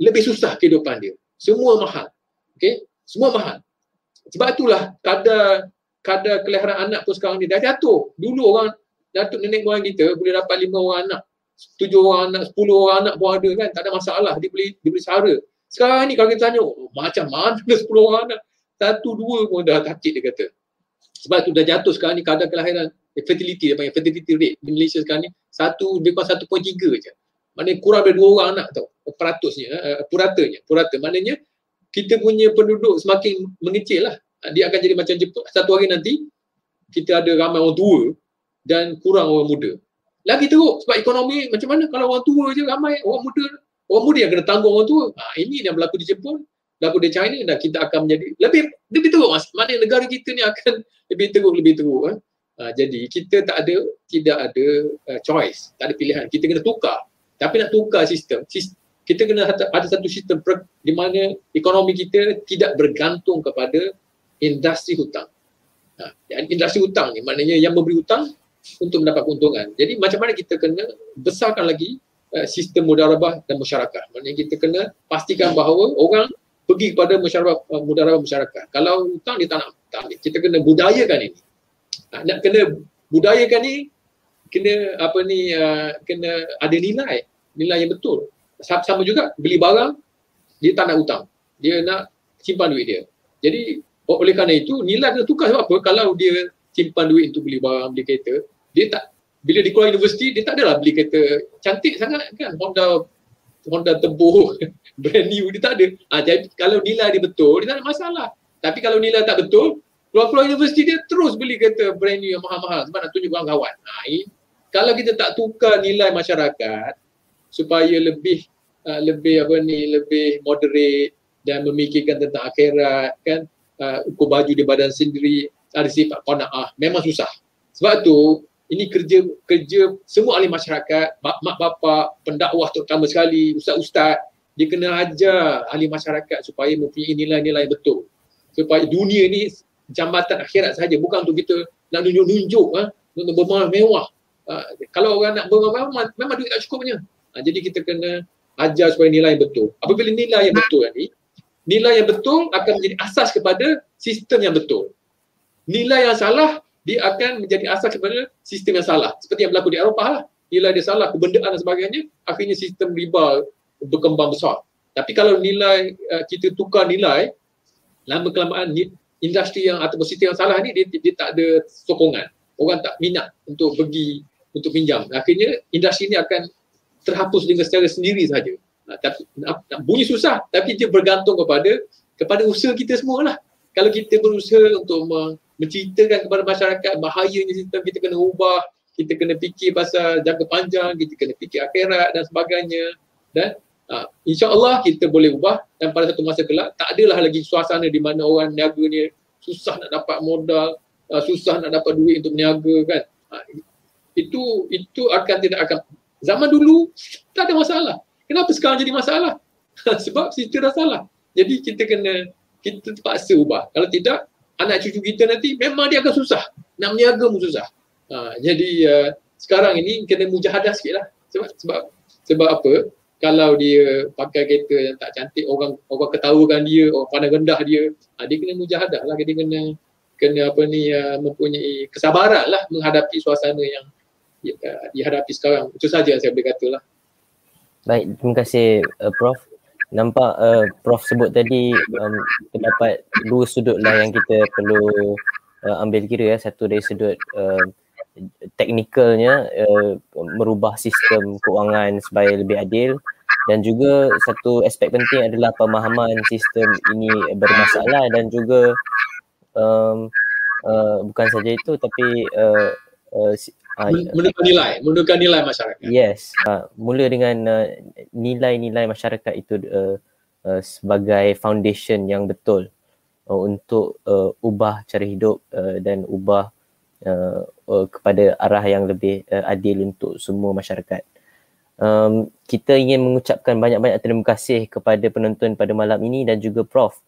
lebih susah kehidupan dia. Semua mahal. Okey? Semua mahal. Sebab itulah kadar kadar kelahiran anak pun sekarang ni dah jatuh dulu orang datuk nenek moyang kita boleh dapat lima orang anak tujuh orang anak sepuluh orang anak pun ada kan tak ada masalah. Dia boleh dia boleh sara. Sekarang ni kalau kita tanya oh, macam mana sepuluh orang anak? Satu dua pun dah takut dia kata. Sebab tu dah jatuh sekarang ni kadar kelahiran eh, fertility dia panggil fertility rate di Malaysia sekarang ni satu lebih kurang 1.3 je. Maknanya kurang dari dua orang anak tau peratusnya uh, puratanya. Purata maknanya kita punya penduduk semakin mengecil lah dia akan jadi macam Jepun satu hari nanti kita ada ramai orang tua dan kurang orang muda lagi teruk sebab ekonomi macam mana kalau orang tua je ramai orang muda orang muda yang kena tanggung orang tua ha, ini yang berlaku di Jepun lagu di China dan kita akan menjadi lebih lebih teruk mas. Mana negara kita ni akan lebih teruk lebih teruk eh. Uh, jadi kita tak ada tidak ada uh, choice, tak ada pilihan. Kita kena tukar. Tapi nak tukar sistem, sistem kita kena ada satu sistem di mana ekonomi kita tidak bergantung kepada industri hutang. Ha, industri hutang ni maknanya yang memberi hutang untuk mendapat keuntungan. Jadi macam mana kita kena besarkan lagi uh, sistem mudarabah dan masyarakat. Maknanya kita kena pastikan bahawa orang pergi kepada masyarakat uh, mudarabah masyarakat. Kalau hutang dia tak nak, tak ambil. Kita kena budayakan ini. Ha, nak kena budayakan ni kena apa ni uh, kena ada nilai, nilai yang betul. Sama juga beli barang dia tak nak hutang. Dia nak simpan duit dia. Jadi oleh kerana itu nilai kena tukar sebab apa? Kalau dia simpan duit untuk beli barang, beli kereta, dia tak bila dia keluar universiti dia tak adalah beli kereta cantik sangat kan Honda Honda Turbo brand new dia tak ada. Ha, jadi kalau nilai dia betul, dia tak ada masalah. Tapi kalau nilai tak betul, keluar-keluar universiti dia terus beli kereta brand new yang mahal-mahal sebab nak tunjuk kawan-kawan. Ha, ini, kalau kita tak tukar nilai masyarakat supaya lebih uh, lebih apa ni lebih moderate dan memikirkan tentang akhirat kan uh, ukur baju di badan sendiri ada sifat qanaah memang susah. Sebab tu ini kerja kerja semua ahli masyarakat, mak bapak, pendakwah terutama sekali, ustaz-ustaz, dia kena ajar ahli masyarakat supaya mempunyai nilai-nilai betul. Supaya dunia ni jambatan akhirat saja bukan untuk kita nak nunjuk-nunjuk ha, untuk bermewah-mewah. Uh, kalau orang nak bermewah memang duit tak cukupnya. Uh, jadi kita kena ajar supaya nilai yang betul. Apabila nilai yang betul ni, nilai yang betul akan menjadi asas kepada sistem yang betul. Nilai yang salah dia akan menjadi asas kepada sistem yang salah. Seperti yang berlaku di Eropah lah. Nilai dia salah, kebendaan dan sebagainya, akhirnya sistem riba berkembang besar. Tapi kalau nilai uh, kita tukar nilai, lama kelamaan industri yang atau sistem yang salah ni dia, dia tak ada sokongan. Orang tak minat untuk pergi untuk pinjam. Akhirnya industri ini akan terhapus dengan secara sendiri saja. Nah, tapi bunyi susah tapi dia bergantung kepada kepada usaha kita semua lah. Kalau kita berusaha untuk menceritakan kepada masyarakat bahayanya sistem kita kena ubah, kita kena fikir pasal jangka panjang, kita kena fikir akhirat dan sebagainya dan uh, insya-Allah kita boleh ubah dan pada satu masa kelak tak adalah lagi suasana di mana orang niaga ni susah nak dapat modal, uh, susah nak dapat duit untuk berniaga kan. Uh, itu itu akan tidak akan zaman dulu tak ada masalah. Kenapa sekarang jadi masalah? Sebab sistem dah salah. Jadi kita kena kita terpaksa ubah. Kalau tidak anak cucu kita nanti memang dia akan susah. Nak berniaga pun susah. Ha, jadi uh, sekarang ini kena mujahadah sikit lah. Sebab, sebab, sebab apa? Kalau dia pakai kereta yang tak cantik, orang orang ketawakan dia, orang pandang rendah dia, ha, dia kena mujahadah lah. Dia kena kena apa ni uh, mempunyai kesabaran lah menghadapi suasana yang uh, dihadapi sekarang. Itu saja yang saya boleh kata lah. Baik, terima kasih uh, Prof nampak uh, Prof sebut tadi um, terdapat dua sudut lah yang kita perlu uh, ambil kira ya. Satu dari sudut uh, teknikalnya uh, merubah sistem keuangan supaya lebih adil dan juga satu aspek penting adalah pemahaman sistem ini bermasalah dan juga um, uh, bukan saja itu tapi uh, uh, uh, menentukan nilai, menentukan nilai masyarakat. Yes, uh, mula dengan uh, nilai-nilai masyarakat itu uh, uh, sebagai foundation yang betul uh, untuk uh, ubah cara hidup uh, dan ubah uh, uh, kepada arah yang lebih uh, adil untuk semua masyarakat. Um, kita ingin mengucapkan banyak-banyak terima kasih kepada penonton pada malam ini dan juga Prof.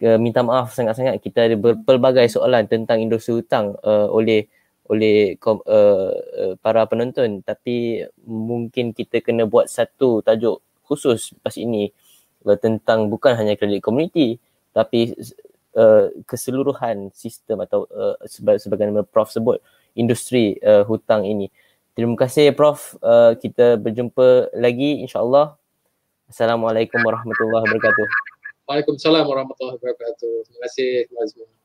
Uh, minta maaf sangat-sangat kita ada berpelbagai soalan tentang industri hutang uh, oleh oleh uh, para penonton. Tapi mungkin kita kena buat satu tajuk khusus pas ini uh, tentang bukan hanya kredit komuniti tapi uh, keseluruhan sistem atau uh, sebagaimana prof sebut industri uh, hutang ini. Terima kasih prof. Uh, kita berjumpa lagi insyaallah. Assalamualaikum warahmatullahi wabarakatuh. Waalaikumsalam warahmatullahi wabarakatuh. Terima kasih semua